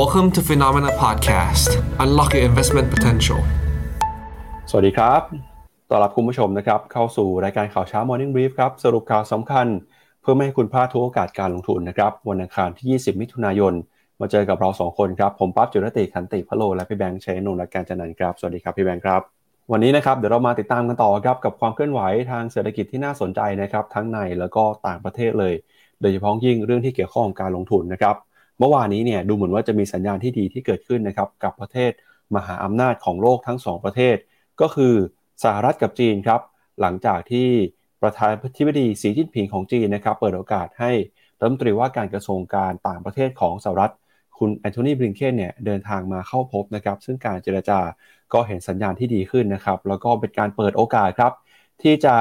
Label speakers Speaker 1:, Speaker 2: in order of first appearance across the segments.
Speaker 1: Welcome to Phenomena Podcast Unlock your investment potential
Speaker 2: สวัสดีครับ ต้อนรับคุณผู้ชมนะครับ เข้าสู่รายการข่าวเช้า Morning Brief ครับ สรุปข่าวสำคัญ เพื่อไม่ให้คุณพลาดทุกโอกาสการลงทุนนะครับ วันอังคารที่ 20 มิถุนายน มาเจอกับเรา 2 คนครับ ผมปั๊บจุรติขันติพะโล และพี่แบงค์ชัยนนท์และการจันนันครับ สวัสดีครับพี่แบงค์ครับ วันนี้นะครับ เดี๋ยวเรามาติดตามกันต่อครับ กับความเคลื่อนไหวทางเศรษฐกิจที่น่าสนใจนะครับ ทั้งในแล้วก็ต่างประเทศเลย โดยเฉพาะยิ่งเรื่องที่เกี่ยวข้องกับการลงทุนนะครับ เมื่อวานนี้เนี่ยดูเหมือนว่าจะมีสัญญาณที่ดีที่เกิดขึ้นนะครับกับประเทศมหาอำนาจของโลกทั้งสองประเทศ ก็คือสหรัฐกับจีนครับ หลังจากที่ประธานาธิบดีสีจิ้นผิงของจีนนะครับเปิดโอกาสให้รัฐมนตรีว่าการกระทรวงการต่างประเทศของสหรัฐ คุณแอนโทนีบริงเคนเนี่ยเดินทางมาเข้าพบนะครับ ซึ่งการเจรจาก็เห็นสัญญาณที่ดีขึ้นนะครับ แล้วก็เป็นการเปิดโอกาสครับ ที่จะ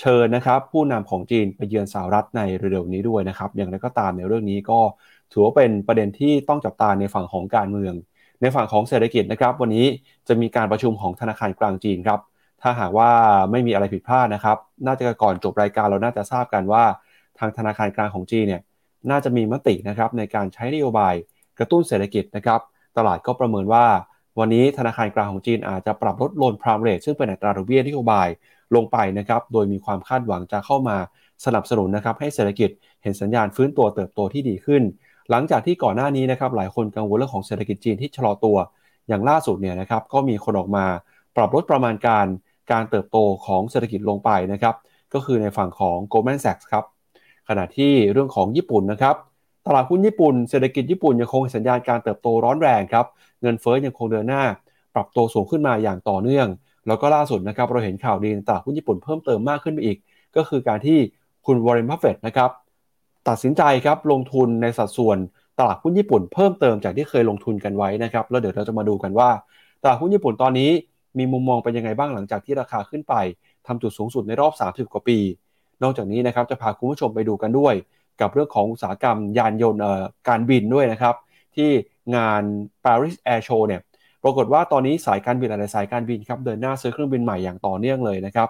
Speaker 2: เชิญนะครับผู้นำของจีนไปเยือนสหรัฐในเร็วๆนี้ด้วยนะครับ อย่างไรก็ตามในเรื่องนี้ก็ ถือว่าเป็นประเด็นที่ต้องจับตาในฝั่งของการเมือง ในฝั่งของเศรษฐกิจนะครับ วันนี้จะมีการประชุมของธนาคารกลางจีนครับถ้าหากว่าไม่มีอะไรผิดพลาดนะครับ น่าจะก่อนจบรายการเราน่าจะทราบกันว่า ทางธนาคารกลางของจีนเนี่ยน่าจะมีมตินะครับในการใช้นโยบายกระตุ้นเศรษฐกิจนะครับ ตลาดก็ประเมินว่า วันนี้ธนาคารกลางของจีนอาจจะปรับลดโลนพรามเรทซึ่งเป็นอัตราดอกเบี้ยนโยบายลงไปนะครับ โดยมีความคาดหวังจะเข้ามาสนับสนุนนะครับให้เศรษฐกิจเห็นสัญญาณฟื้นตัวเติบโตที่ดีขึ้น หลังจากที่ก่อนหน้านี้นะครับหลายคนกังวลเรื่องของเศรษฐกิจจีนที่ชะลอตัว อย่างล่าสุดเนี่ยนะครับก็มีคนออกมาปรับลดประมาณการการเติบโตของเศรษฐกิจลงไปนะครับก็คือในฝั่งของ Goldman Sachs ครับขณะที่เรื่องของญี่ปุ่นนะครับตลาดหุ้นญี่ปุ่นเศรษฐกิจญี่ปุ่นยังคงสัญญาณการเติบโตร้อนแรงครับเงินเฟ้อยังคงเดินหน้า ปรับตัวสูงขึ้นมาอย่างต่อเนื่อง แล้วก็ล่าสุดนะครับเราเห็นข่าวดีในตลาดหุ้นญี่ปุ่นเพิ่มเติมมากขึ้นไปอีก ก็คือการที่คุณวอร์เรนบัฟเฟตต์นะครับ ตัดสินใจครับลงทุนในสัดส่วนตลาดหุ้นญี่ปุ่นเพิ่มเติมจากที่เคยลงทุนกันไว้นะครับแล้วเดี๋ยวเราจะมาดูกันว่าตลาดหุ้นญี่ปุ่นตอนนี้มีมุมมองเป็นยังไงบ้างหลังจากที่ราคาขึ้นไปทำจุดสูงสุดในรอบ 30 กว่าปี นอกจากนี้นะครับจะพาคุณผู้ชมไปดูกันด้วย กับเรื่องของอุตสาหกรรมยานยนต์การบินด้วยนะครับ ที่งาน Paris Air Show เนี่ยปรากฏว่าตอนนี้สายการบินหลายสายการบินครับเดินหน้าซื้อเครื่องบินใหม่อย่างต่อเนื่องเลยนะครับ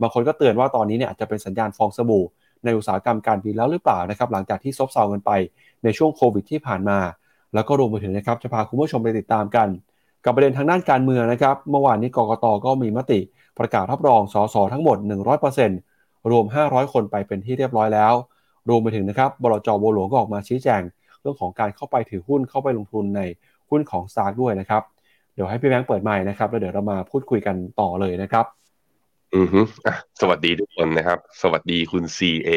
Speaker 2: บางคนก็เตือนว่าตอนนี้เนี่ยอาจจะเป็นสัญญาณฟองสบู่ ในอุตสาหกรรมการบินแล้วหรือเปล่านะครับหลังจากที่ซบเซากันไปในช่วงโควิดที่ผ่านมา แล้วก็รวมไปถึงนะครับจะพาคุณผู้ชมไปติดตามกัน กับประเด็นทางด้านการเมืองนะครับเมื่อวานนี้กกตก็มีมติประกาศรับรองสสทั้งหมด 100%รวม 500 คนไปเป็นที่เรียบร้อยแล้ว รวมไปถึงนะครับบลจโบหลวงก็ออกมาชี้แจง เรื่องของการเข้าไปถือหุ้นเข้าไปลงทุนในหุ้นของซากด้วยนะครับเดี๋ยวให้พี่แบงค์เปิดไมค์นะครับแล้วเดี๋ยวเรามาพูดคุยกันต่อเลยนะครับ
Speaker 3: อือฮึอะสวัสดีทุกคนนะครับ สวัสดีคุณ CA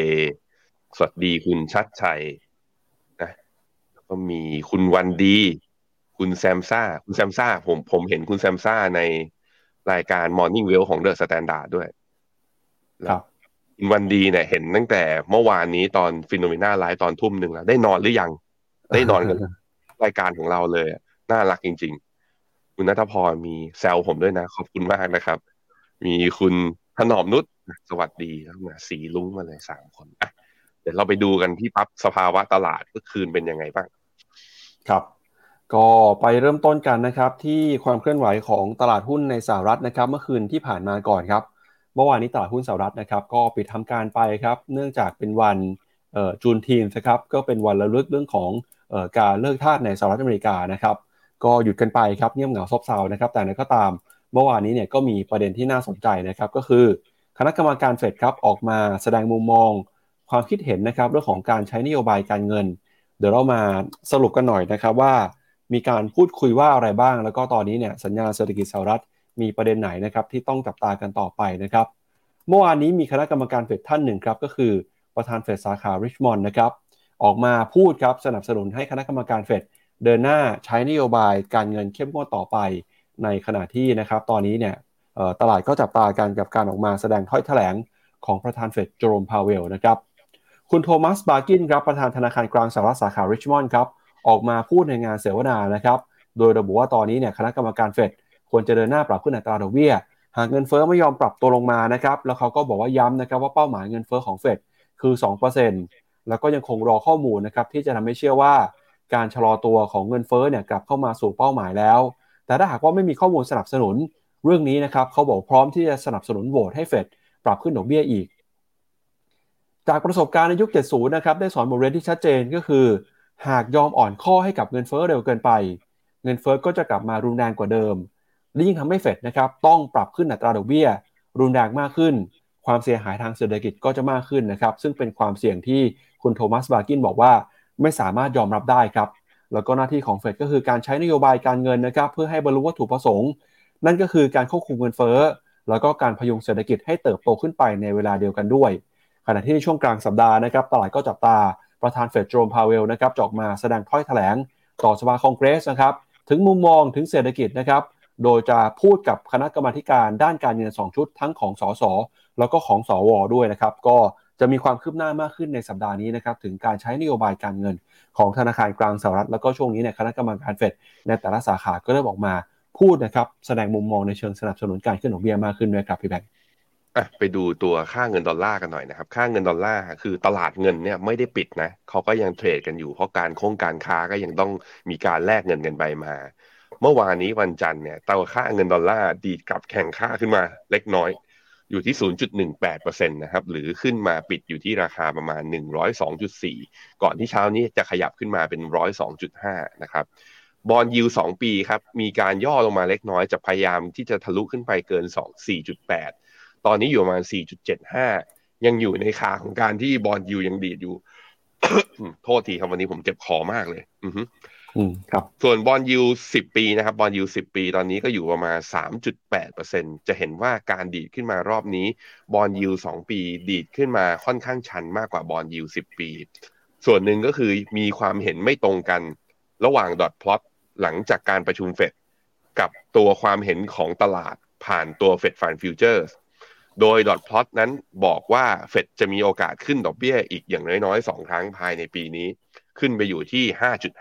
Speaker 3: สวัสดีคุณชัดชัยนะแล้วก็มีคุณวันดี คุณแซมซ่า คุณแซมซ่า ผมผมเห็นคุณแซมซ่าในรายการ Morning Wealth ของ The Standard ด้วย
Speaker 2: ครับ
Speaker 3: คุณวันดีเนี่ยเห็นตั้งแต่เมื่อวานนี้ตอน FINNOMENA Live ตอนทุ่มหนึ่งแล้ว ได้นอนหรือยัง ได้นอนกันรายการของเราเลย น่ารักจริง ๆ คุณนัทพรมีแซวผมด้วยนะ ขอบคุณมากนะครับ มีคุณถนอมนุชสวัสดีครับมาสีลุ้งมาเลยสามคนเดี๋ยวเราไปดูกันที่ปั๊บสภาวะตลาดเมื่อคืนเป็นยังไงบ้าง
Speaker 2: ครับ ก็ไปเริ่มต้นกันนะครับ ที่ความเคลื่อนไหวของตลาดหุ้นในสหรัฐนะครับ เมื่อคืนที่ผ่านมาก่อนครับ เมื่อวานนี้ตลาดหุ้นสหรัฐนะครับ ก็ปิดทำการไปครับ เนื่องจากเป็นวันจูนทีนนะครับก็เป็นวันระลึกเรื่องของออการเลิกทาสในสหรัฐอเมริกานะครับ ก็หยุดกันไปครับเงียบเหงาซบเซานะครับ แต่นั้นก็ตาม เมื่อวานนี้เนี่ยก็มีประเด็นที่น่าสนใจนะครับ ก็คือคณะกรรมการเฟดครับออกมาแสดงมุมมองความคิดเห็นนะครับเรื่องของการใช้นโยบายการเงิน เดี๋ยวเรามาสรุปกันหน่อยนะครับว่า มีการพูดคุยว่าอะไรบ้าง แล้วก็ตอนนี้เนี่ยสัญญาณเศรษฐกิจสหรัฐมีประเด็นไหนนะครับที่ต้องจับตากันต่อไปนะครับ เมื่อวานนี้มีคณะกรรมการเฟดท่านหนึ่งครับก็คือประธานเฟดสาขาริชมอนด์นะครับออกมาพูดครับสนับสนุนให้คณะกรรมการเฟดเดินหน้าใช้นโยบายการเงินเข้มงวดต่อไป ในขณะที่นะครับตอนนี้เนี่ยตลาดก็จับตากันกับการออกมาแสดงถ้อยแถลงของประธานเฟดเจอโรมพาวเวลนะครับคุณโทมัสบาร์กินครับประธานธนาคารกลางสหรัฐสาขาริชมอนด์ครับออกมาพูดในงานเสวนานะครับโดยระบุว่าตอนนี้เนี่ยคณะกรรมการเฟดควรจะเดินหน้าปรับขึ้นอัตราดอกเบี้ย หากเงินเฟ้อไม่ยอมปรับตัวลงมานะครับแล้วเขาก็บอกว่าย้ำนะครับว่าเป้าหมายเงินเฟ้อของเฟดคือ 2%แล้วก็ยังคงรอข้อมูลนะครับที่จะทำให้เชื่อว่า การชะลอตัวของเงินเฟ้อเนี่ยกลับเข้ามาสู่เป้าหมายแล้ว แต่ถ้าหากว่าไม่มีข้อมูลสนับสนุนเรื่องนี้นะครับเขาบอกพร้อมที่จะสนับสนุนโหวตให้เฟดปรับขึ้นดอกเบี้ยอีก จากประสบการณ์ในยุค 70 นะครับได้สอนบทเรียนที่ชัดเจนก็คือ หากยอมอ่อนข้อให้กับเงินเฟ้อเร็วเกินไป เงินเฟ้อก็จะกลับมารุนแรงกว่าเดิมและยิ่งทำให้เฟดนะครับต้องปรับขึ้นอัตราดอกเบี้ย รุนแรงมากขึ้น ความเสียหายทางเศรษฐกิจก็จะมากขึ้นนะครับซึ่งเป็นความเสี่ยงที่คุณโทมัสบาร์กินบอกว่าไม่สามารถยอมรับได้ครับ แล้วก็หน้าที่ของเฟดก็คือการใช้นโยบายการเงินนะครับเพื่อให้บรรลุวัตถุประสงค์ นั่นก็คือการควบคุมเงินเฟ้อ แล้วก็การพยุงเศรษฐกิจให้เติบโตขึ้นไปในเวลาเดียวกันด้วย ขณะที่ในช่วงกลางสัปดาห์นะครับตลาดก็จับตาประธานเฟดโจมพาเวลนะครับจอกมาแสดงถ้อยแถลง ต่อสภาคองเกรสนะครับถึงมุมมองถึงเศรษฐกิจนะครับโดยจะพูดกับคณะกรรมาการด้านการเงิน 2 ชุดทั้งของสสแล้วก็ของสวด้วยนะครับ ก็ จะมีความคืบหน้ามากขึ้นในสัปดาห์นี้นะครับถึงการใช้นโยบายการเงินของธนาคารกลางสหรัฐ แล้วก็ช่วงนี้เนี่ยคณะกรรมการเฟดในแต่ละสาขาก็เริ่มออกมาพูดนะครับแสดงมุมมองในเชิงสนับสนุนการขึ้นดอกเบี้ยมากขึ้นด้วยครับพี่แบงค์
Speaker 3: อะไปดูตัวค่าเงินดอลลาร์กันหน่อยนะครับ ค่าเงินดอลลาร์คือตลาดเงินเนี่ยไม่ได้ปิดนะเขาก็ยังเทรดกันอยู่เพราะการค้งการค้าก็ยังต้องมีการแลกเงินกันไปมา เมื่อวานนี้วันจันทร์เนี่ยตัวค่าเงินดอลลาร์ดีดกลับแข็งค่าขึ้นมาเล็กน้อย อยู่ที่ 0.18%นะครับ หรือขึ้นมาปิดอยู่ที่ราคาประมาณ 102.4 ก่อนที่เช้านี้จะขยับขึ้นมาเป็น 102.5 นะครับ บอลยูสองปีครับ มีการย่อลงมาเล็กน้อย จะพยายามที่จะทะลุขึ้นไปเกิน 2 4.8 ตอนนี้อยู่ประมาณ 4.75 ยังอยู่ในขาของการที่บอลยูยังดีดอยู่ โทษทีครับวันนี้ผมเจ็บคอมากเลย อื
Speaker 2: ครับ
Speaker 3: ส่วนบอลยูสิบปีนะครับ Bond Yield สิบปี ตอนนี้ก็อยู่ประมาณสามจุดแปดเปอร์เซ็นต์จะเห็นว่าการดีดขึ้นมารอบนี้ Bond Yield สองปี ดีดขึ้นมาค่อนข้างชันมากกว่า Bond Yield สิบปี ส่วนหนึ่งก็คือมีความเห็นไม่ตรงกันระหว่าง Dot Plot หลังจากการประชุมเฟดกับตัวความเห็นของตลาดผ่านตัว Fed Fund Futures โดย Dot Plot นั้นบอกว่าเฟดจะมีโอกาสขึ้นดอกเบี้ยอีกอย่างน้อยๆสองครั้งภายในปีนี้ ขึ้นไปอยู่ที่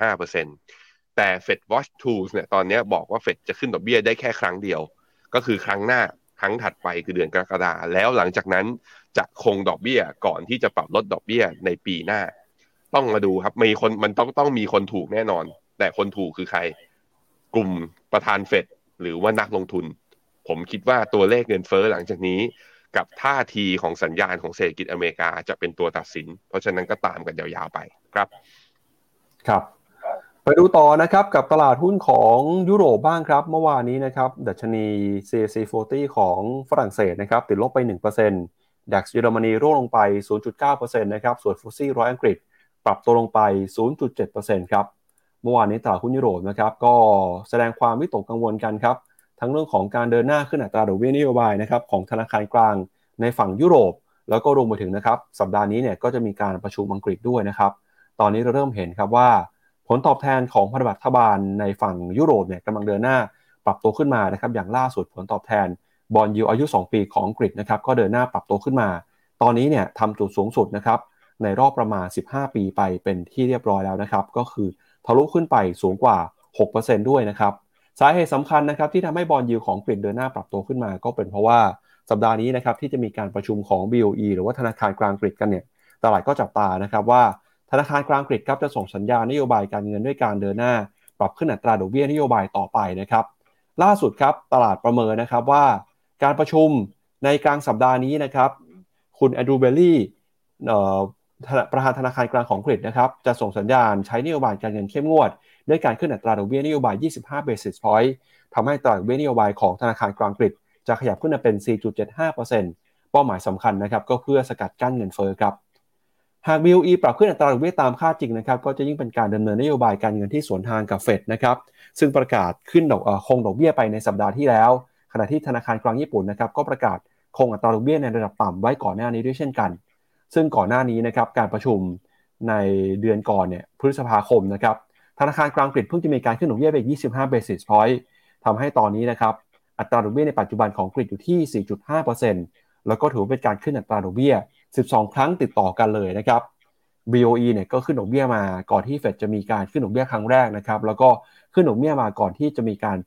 Speaker 3: 5.5%แต่ Fed Watch Tools เนี่ยตอนนี้บอกว่า Fed จะขึ้นดอกเบี้ยได้แค่ครั้งเดียว ก็คือครั้งหน้าครั้งถัดไปคือเดือนกรกฎาแล้วหลังจากนั้นจะคงดอกเบี้ยก่อนที่จะปรับลดดอกเบี้ยในปีหน้า ต้องมาดูครับมีคนมันต้องต้องมีคนถูกแน่นอน แต่คนถูกคือใคร กลุ่มประธานเฟดหรือว่านักลงทุน ผมคิดว่าตัวเลขเงินเฟ้อหลังจากนี้กับท่าทีของสัญญาณของเศรษฐกิจอเมริกาจะเป็นตัวตัดสิน เพราะฉะนั้นก็ตามกันยาวๆไปครับ
Speaker 2: ครับไปดูต่อนะครับกับตลาดหุ้นของยุโรปบ้างครับ เมื่อวานนี้นะครับดัชนี CAC 40 ของฝรั่งเศสนะครับติดลบไป 1%ดัคเยอรมนีร่วงลงไป 0.9%นะครับส่วนฟุตซี่ร้อยอังกฤษ ปรับตัวลงไป 0.7%ครับเมื่อวานนี้ตลาดหุ้นยุโรปนะครับก็แสดงความวิตกกังวลกันครับ ทั้งเรื่องของการเดินหน้าขึ้นอัตราดอกเบี้ยนโยบายนะครับของธนาคารกลางในฝั่งยุโรป แล้วก็รวมไปถึงนะครับสัปดาห์นี้เนี่ยก็จะมีการประชุมอังกฤษด้วยนะครับ ตอนนี้เราเริ่มเห็นครับว่า ผลตอบแทนของพันธบัตรรัฐบาลในฝั่งยุโรปเนี่ยกำลังเดินหน้าปรับตัวขึ้นมานะครับอย่างล่าสุดผลตอบแทนบอลยูอายุ 2 ปีของอังกฤษนะครับก็เดินหน้าปรับตัวขึ้นมา ตอนนี้เนี่ยทำจุดสูงสุดนะครับในรอบประมาณ 15 ปีไปเป็นที่เรียบร้อยแล้วนะครับก็คือทะลุขึ้นไปสูงกว่า 6%ด้วยนะครับสาเหตุสำคัญนะครับที่ทำให้บอลยูของอังกฤษเดินหน้าปรับตัวขึ้นมา ก็เป็นเพราะว่าสัปดาห์นี้นะครับที่จะมีการประชุมของ BOE หรือว่าธนาคารกลางอังกฤษกันเนี่ยตลาดก็จับตานะครับว่า ธนาคารกลางอังกฤษครับจะส่งสัญญาณนโยบายการเงินด้วยการเดินหน้า ปรับขึ้นอัตราดอกเบี้ยนโยบายต่อไปนะครับ ล่าสุดครับตลาดประเมินนะครับว่า การประชุมในกลางสัปดาห์นี้นะครับ คุณแอนดรูว์เบลีย์ประธานธนาคารกลางของอังกฤษนะครับ จะส่งสัญญาณใช้นโยบายการเงินเข้มงวด ด้วยการขึ้นอัตราดอกเบี้ยนโยบาย 25 basis point ทำให้อัตราดอกเบี้ยนโยบายของธนาคารกลางอังกฤษ จะขยับขึ้นมาเป็น 4.75%เป้าหมายสำคัญนะครับ ก็เพื่อสกัดกั้นเงินเฟ้อครับ หาก BOE ปรับขึ้นอัตราดอกเบี้ยตามค่าจริงนะครับก็จะยิ่งเป็นการดำเนินนโยบายการเงินที่สวนทางกับเฟดนะครับซึ่งประกาศขึ้นดอกคงดอกเบี้ยไปในสัปดาห์ที่แล้ว ขณะที่ธนาคารกลางญี่ปุ่นนะครับก็ประกาศคงอัตราดอกเบี้ยในระดับต่ำไว้ก่อนหน้านี้ด้วยเช่นกัน ซึ่งก่อนหน้านี้นะครับการประชุมในเดือนก่อนเนี่ยพฤษภาคมนะครับธนาคารกลางอังกฤษเพิ่งจะมีการขึ้นดอกเบี้ยไป 25 basis point ทำให้ตอนนี้นะครับอัตราดอกเบี้ยในปัจจุบันของอังกฤษอยู่ที่ 4.5%แล้วก็ถือเป็นการขึ้นอัตราดอกเบี้ย 12 ครั้งติดต่อกันเลยนะครับ BOE เนี่ยก็ขึ้นดอกเบี้ยมาก่อนที่เฟดจะมีการขึ้นดอกเบี้ยครั้งแรกนะครับ แล้วก็ขึ้นดอกเบี้ยมาก่อนที่จะมีการ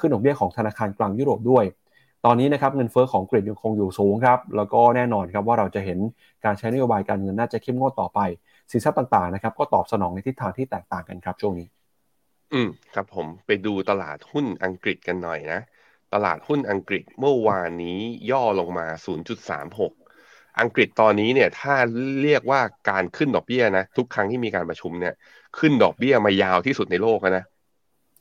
Speaker 2: ขึ้นดอกเบี้ยของธนาคารกลางยุโรปด้วย ตอนนี้นะครับเงินเฟ้อของกรีกยังคงอยู่สูงครับ แล้วก็แน่นอนครับว่าเราจะเห็นการใช้นโยบายการเงินน่าจะเข้มงวดต่อไป สินทรัพย์ต่างๆนะครับก็ตอบสนองในทิศทางที่แตกต่างกันครับช่วงนี้
Speaker 3: อืมครับผมไปดูตลาดหุ้นอังกฤษกันหน่อยนะ ตลาดหุ้นอังกฤษเมื่อวานนี้ย่อลงมา 0.36 อังกฤษตอนนี้เนี่ยถ้าเรียกว่าการขึ้นดอกเบี้ยนะ ทุกครั้งที่มีการประชุมเนี่ยขึ้นดอกเบี้ยมายาวที่สุดในโลกนะ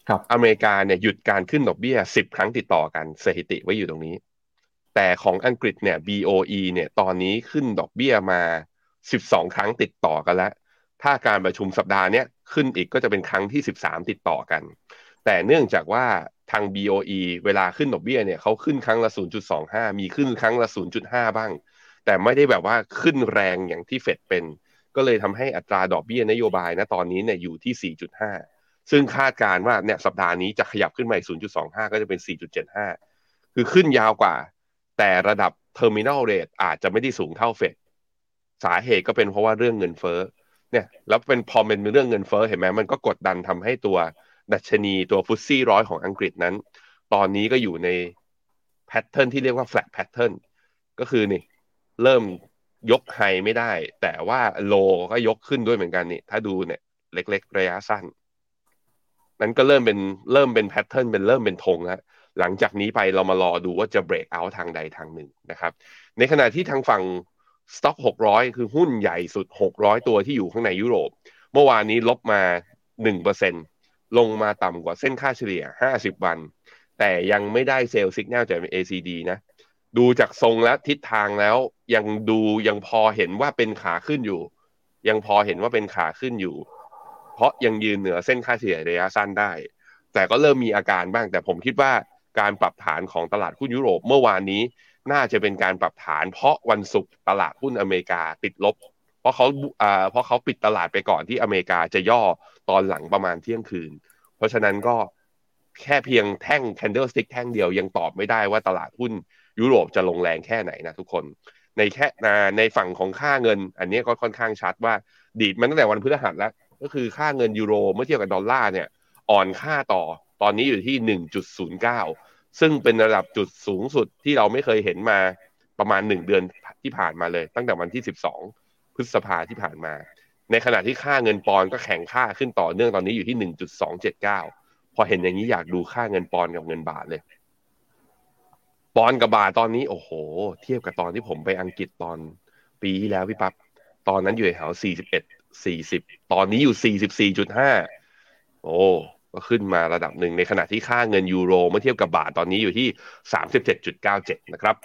Speaker 3: ครับอเมริกาเนี่ยหยุดการขึ้นดอกเบี้ยสิบครั้งติดต่อกันสถิติไว้อยู่ตรงนี้ แต่ของอังกฤษเนี่ย BOE เนี่ยตอนนี้ขึ้นดอกเบี้ยมาสิบสองครั้งติดต่อกันแล้ว ถ้าการประชุมสัปดาห์เนี้ยขึ้นอีกก็จะเป็นครั้งที่สิบสามติดต่อกัน แต่เนื่องจากว่าทาง BOE เวลาขึ้นดอกเบี้ยเนี่ยเขาขึ้นครั้งละ 0.25 มีขึ้นครั้งละ 0.5 บ้าง แต่ไม่ได้แบบว่าขึ้นแรงอย่างที่เฟดเป็น ก็เลยทำให้อัตราดอกเบี้ยนโยบายนะตอนนี้เนี่ยอยู่ที่ 4.5 ซึ่งคาดการว่าเนี่ยสัปดาห์นี้จะขยับขึ้นมาอีก 0.25 ก็จะเป็น 4.75 คือขึ้นยาวกว่า แต่ระดับ terminal rate อาจจะไม่ได้สูงเท่าเฟดสาเหตุก็เป็นเพราะว่าเรื่องเงินเฟ้อเนี่ยแล้วเป็นพอเป็นเรื่องเงินเฟ้อเห็นไหมมันก็กดดันทำให้ตัวดัชนีตัว FTSE ร้อยของอังกฤษนั้น ตอนนี้ก็อยู่ใน pattern ที่เรียกว่า flat pattern ก็คือนี่ เริ่มยก high ไม่ได้ แต่ว่า low ก็ยกขึ้นด้วยเหมือนกันนี่ถ้าดูเนี่ย เล็ก ๆ ระยะสั้น นั้นก็เริ่มเป็นเริ่มเป็นแพทเทิร์นเป็นเริ่มเป็นธงแล้วหลังจากนี้ไปเรามารอดูว่าจะเบรกเอาทางใดทางหนึ่งนะครับ ในขณะที่ทางฝั่งสต็อก600 คือหุ้นใหญ่สุด 600 ตัวที่อยู่ข้างในยุโรป เมื่อวานนี้ลบมา 1%ลงมาต่ำกว่าเส้นค่าเฉลี่ย 50 วัน แต่ยังไม่ได้เซลล์สัญญาณจาก ACD นะ ดูจากทรงและทิศทางแล้วยังดูยังพอเห็นว่าเป็นขาขึ้นอยู่ ยังพอเห็นว่าเป็นขาขึ้นอยู่ เพราะยังยืนเหนือเส้นค่าเฉลี่ยระยะสั้นได้ แต่ก็เริ่มมีอาการบ้าง แต่ผมคิดว่าการปรับฐานของตลาดหุ้นยุโรปเมื่อวานนี้น่าจะเป็นการปรับฐาน เพราะวันศุกร์ตลาดหุ้นอเมริกาติดลบ เพราะเขาอ่าเพราะเขาปิดตลาดไปก่อนที่อเมริกาจะย่อตอนหลังประมาณเที่ยงคืน เพราะฉะนั้นก็แค่เพียงแท่ง candle stick แท่งเดียวยังตอบไม่ได้ว่าตลาดหุ้นยุโรปจะลงแรงแค่ไหนนะทุกคน ในแค่ในฝั่งของค่าเงิน อันนี้ก็ค่อนข้างชัดว่าดีดมันตั้งแต่วันพฤหัสแล้ว ก็คือค่าเงินยูโรเมื่อเทียบกับดอลลาร์เนี่ย อ่อนค่าต่อตอนนี้อยู่ที่ 1.09 ซึ่งเป็นระดับจุดสูงสุดที่เราไม่เคยเห็นมาประมาณ 1 เดือนที่ผ่านมาเลย ตั้งแต่วันที่ 12 พฤษภาที่ผ่านมา ในขณะที่ค่าเงินปอนก็แข็งค่าขึ้นต่อเนื่องตอนนี้อยู่ที่ 1.279 พอเห็นอย่างนี้อยากดูค่าเงินปอนกับเงินบาทเลย ปอนกับบาทตอนนี้โอ้โห เทียบกับตอนที่ผมไปอังกฤษตอนปีที่แล้วพี่ปับ๊บตอนนั้นอยู่แถว41 40ตอนนี้อยู่44.5โอ้ก็ขึ้นมาระดับหนึ่งในขณะที่ค่าเงินยูโรเมื่อเทียบกับบาทตอนนี้อยู่ที่37.97นะครับ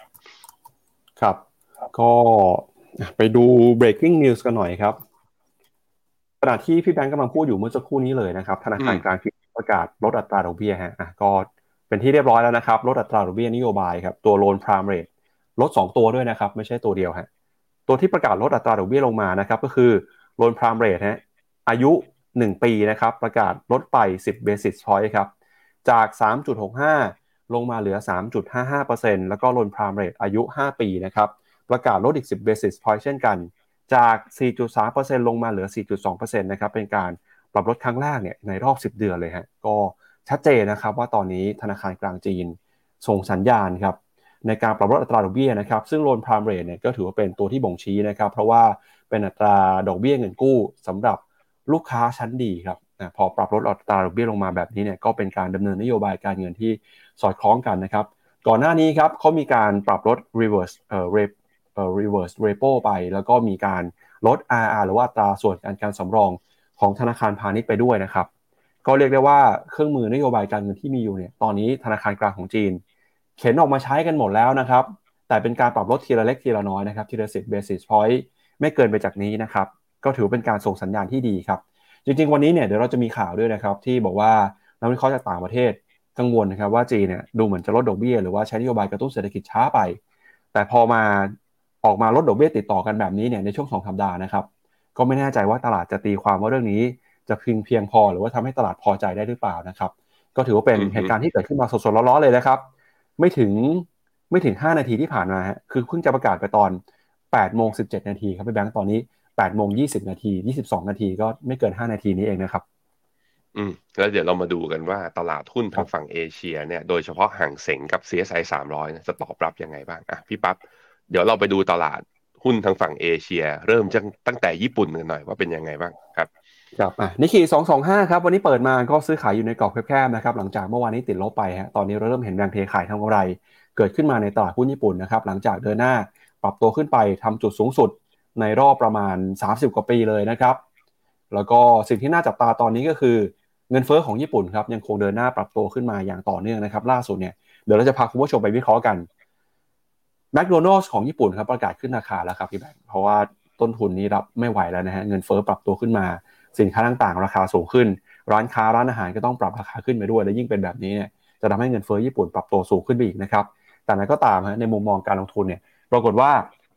Speaker 2: ครับ ก็ไปดู breaking news กันหน่อยครับขณะที่พี่แบงก์กำลังพูดอยู่เมื่อสักครู่นี้เลยนะครับธนาคารกลางประกาศลดอัตราดอกเบี้ยฮะอะก็ เป็นที่เรียบร้อยแล้วนะครับลดอัตราดอกเบี้ยนโยบายครับตัว Loan Prime Rate ลด 2 ตัวด้วยนะครับไม่ใช่ตัวเดียวฮะตัวที่ประกาศลดอัตราดอกเบี้ยลงมานะครับก็คือ Loan Prime Rate ฮะอายุ 1 ปีนะครับประกาศลดไป 10 basis point ครับจาก 3.65 ลงมาเหลือ 3.55%แล้วก็ Loan Prime Rate อายุ 5 ปีนะครับประกาศลดอีก 10 basis point เช่นกัน จาก 4.3%ลงมาเหลือ 4.2%นะครับเป็นการปรับลดครั้งแรกเนี่ยในรอบ 10 เดือนเลยฮะก็ ชัดเจนนะครับว่าตอนนี้ธนาคารกลางจีนส่งสัญญาณครับในการปรับลดอัตราดอกเบี้ยนะครับซึ่งโลนพรามเรทเนี่ยก็ถือว่าเป็นตัวที่บ่งชี้นะครับเพราะว่าเป็นอัตราดอกเบี้ยเงินกู้สำหรับลูกค้าชั้นดีครับพอปรับลดอัตราดอกเบี้ยลงมาแบบนี้เนี่ยก็เป็นการดำเนินนโยบายการเงินที่สอดคล้องกันนะครับ ก่อนหน้านี้ครับเขามีการปรับลด reverse เอ่อ reverse repo ไป แล้วก็มีการลด RR หรือว่าอัตราส่วนการการสำรองของธนาคารพาณิชย์ไปด้วยนะครับ ก็เรียกได้ว่าเครื่องมือนโยบายการเงินที่มีอยู่เนี่ยตอนนี้ธนาคารกลางของจีน เข็นออกมาใช้กันหมดแล้วนะครับ แต่เป็นการปรับลดทีละเล็กทีละน้อยนะครับทีละสิบ basis point ไม่เกินไปจากนี้นะครับ ก็ถือเป็นการส่งสัญญาณที่ดีครับ จริง ๆ วันนี้เนี่ยเดี๋ยวเราจะมีข่าวด้วยนะครับ ที่บอกว่านักวิเคราะห์จากต่างประเทศกังวลนะครับว่าจีนเนี่ยดูเหมือนจะลดดอกเบี้ยหรือว่าใช้นโยบายกระตุ้นเศรษฐกิจช้าไป แต่พอมาออกมาลดดอกเบี้ยติดต่อกันแบบนี้เนี่ยในช่วงสองสัปดาห์นะครับ ก็ไม่แน่ใจว่าตลาดจะตีความว่าเรื่องนี้ จะเพียงเพียงพอหรือว่าทำให้ตลาดพอใจได้หรือเปล่านะครับ ก็ถือว่าเป็นเหตุการณ์ที่เกิดขึ้นมาสดๆร้อนๆเลยนะครับ ไม่ถึงไม่ถึง 5 นาทีที่ผ่านมาฮะคือเพิ่งจะประกาศไปตอน8โมง17 นาทีครับพี่แบงค์ตอนนี้8โมง20 นาที 22 นาทีก็ไม่เกิน 5 นาทีนี้เองนะครับ
Speaker 3: อืม แล้วเดี๋ยวเรามาดูกันว่าตลาดหุ้นทางฝั่งเอเชียเนี่ย โดยเฉพาะห่างเสงกับ CSI 300นะจะตอบรับยังไงบ้าง อะ พี่ปับ๊บ เดี๋ยวเราไปดูตลาดหุ้นทางฝั่งเอเชีย เริ่มจากตั้งแต่ญี่ปุ่นกันหน่อยว่าเป็นยังไงบ้างครับ
Speaker 2: ครับอะนิกกี้225 ครับ วันนี้เปิดมาก็ซื้อขายอยู่ในกรอบแคบๆนะครับ หลังจากเมื่อวานนี้ติดลบไปฮะตอนนี้เราเริ่มเห็นแรงเทขายทางกำไร เกิดขึ้นมาในตลาดหุ้นญี่ปุ่นนะครับ หลังจากเดินหน้าปรับตัวขึ้นไปทำจุดสูงสุดในรอบประมาณ 30 กว่าปีเลยนะครับ แล้วก็สิ่งที่น่าจับตาตอนนี้ก็คือเงินเฟ้อของญี่ปุ่นครับยังคงเดินหน้าปรับตัวขึ้นมาอย่างต่อเนื่องนะครับ ล่าสุดเนี่ยเดี๋ยวเราจะพาคุณผู้ชมไปวิเคราะห์กันแมคโดนัลส์ของญี่ปุ่นครับประกาศขึ้นราคาแล้วครับพี่แบงค์เพราะว่าต้นทุนนี้รับไม่ไหวแล้วนะฮะเงินเฟ้อปรับตัวขึ้นมา สินค้าต่างๆ ราคาสูงขึ้น ร้านค้าร้านอาหารก็ต้องปรับราคาขึ้นไปด้วย และยิ่งเป็นแบบนี้เนี่ยจะทำให้เงินเฟ้อญี่ปุ่นปรับตัวสูงขึ้นไปอีกนะครับ แต่นั้นก็ตามฮะในมุมมองการลงทุนเนี่ยปรากฏว่า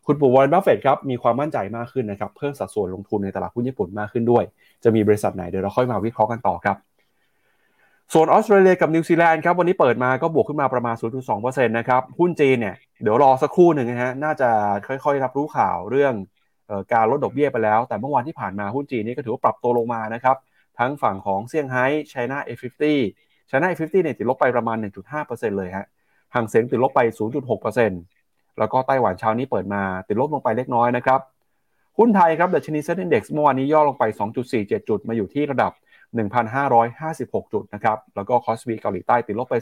Speaker 2: คุณปู่วอร์เรนบัฟเฟตครับมีความมั่นใจมากขึ้นนะครับเพิ่มสัดส่วนลงทุนในตลาดหุ้นญี่ปุ่นมากขึ้นด้วย จะมีบริษัทไหนเดี๋ยวเราค่อยมาวิเคราะห์กันต่อครับส่วนออสเตรเลียกับนิวซีแลนด์ครับวันนี้เปิดมาก็บวกขึ้นมาประมาณ 0.2%นะครับหุ้นจีนเนี่ยเดี๋ยวรอสักครู่หนึ่งนะฮะน่าจะค่อยๆ รับรู้ข่าวเรื่อง การลดดอกเบี้ยไปแล้ว แต่เมื่อวานที่ผ่านมาหุ้นจีนนี่ก็ถือว่าปรับตัวลงมานะครับ ทั้งฝั่งของเซี่ยงไฮ้ไชน่า A50 ไชน่า A50 เนี่ยติดลบไปประมาณ 1.5%เลยฮะฮั่งเส็งติดลบไป 0.6%แล้วก็ไต้หวันเช้านี้เปิดมาติดลบลงไปเล็กน้อยนะครับหุ้นไทยครับดัชนีเซ็นดี x เมื่อวานนี้ย่อลงไป 2.47 จุดมาอยู่ที่ระดับ 1,556 จุดนะครับแล้วก็คอสปีเกาหลีใต้ติดลบไป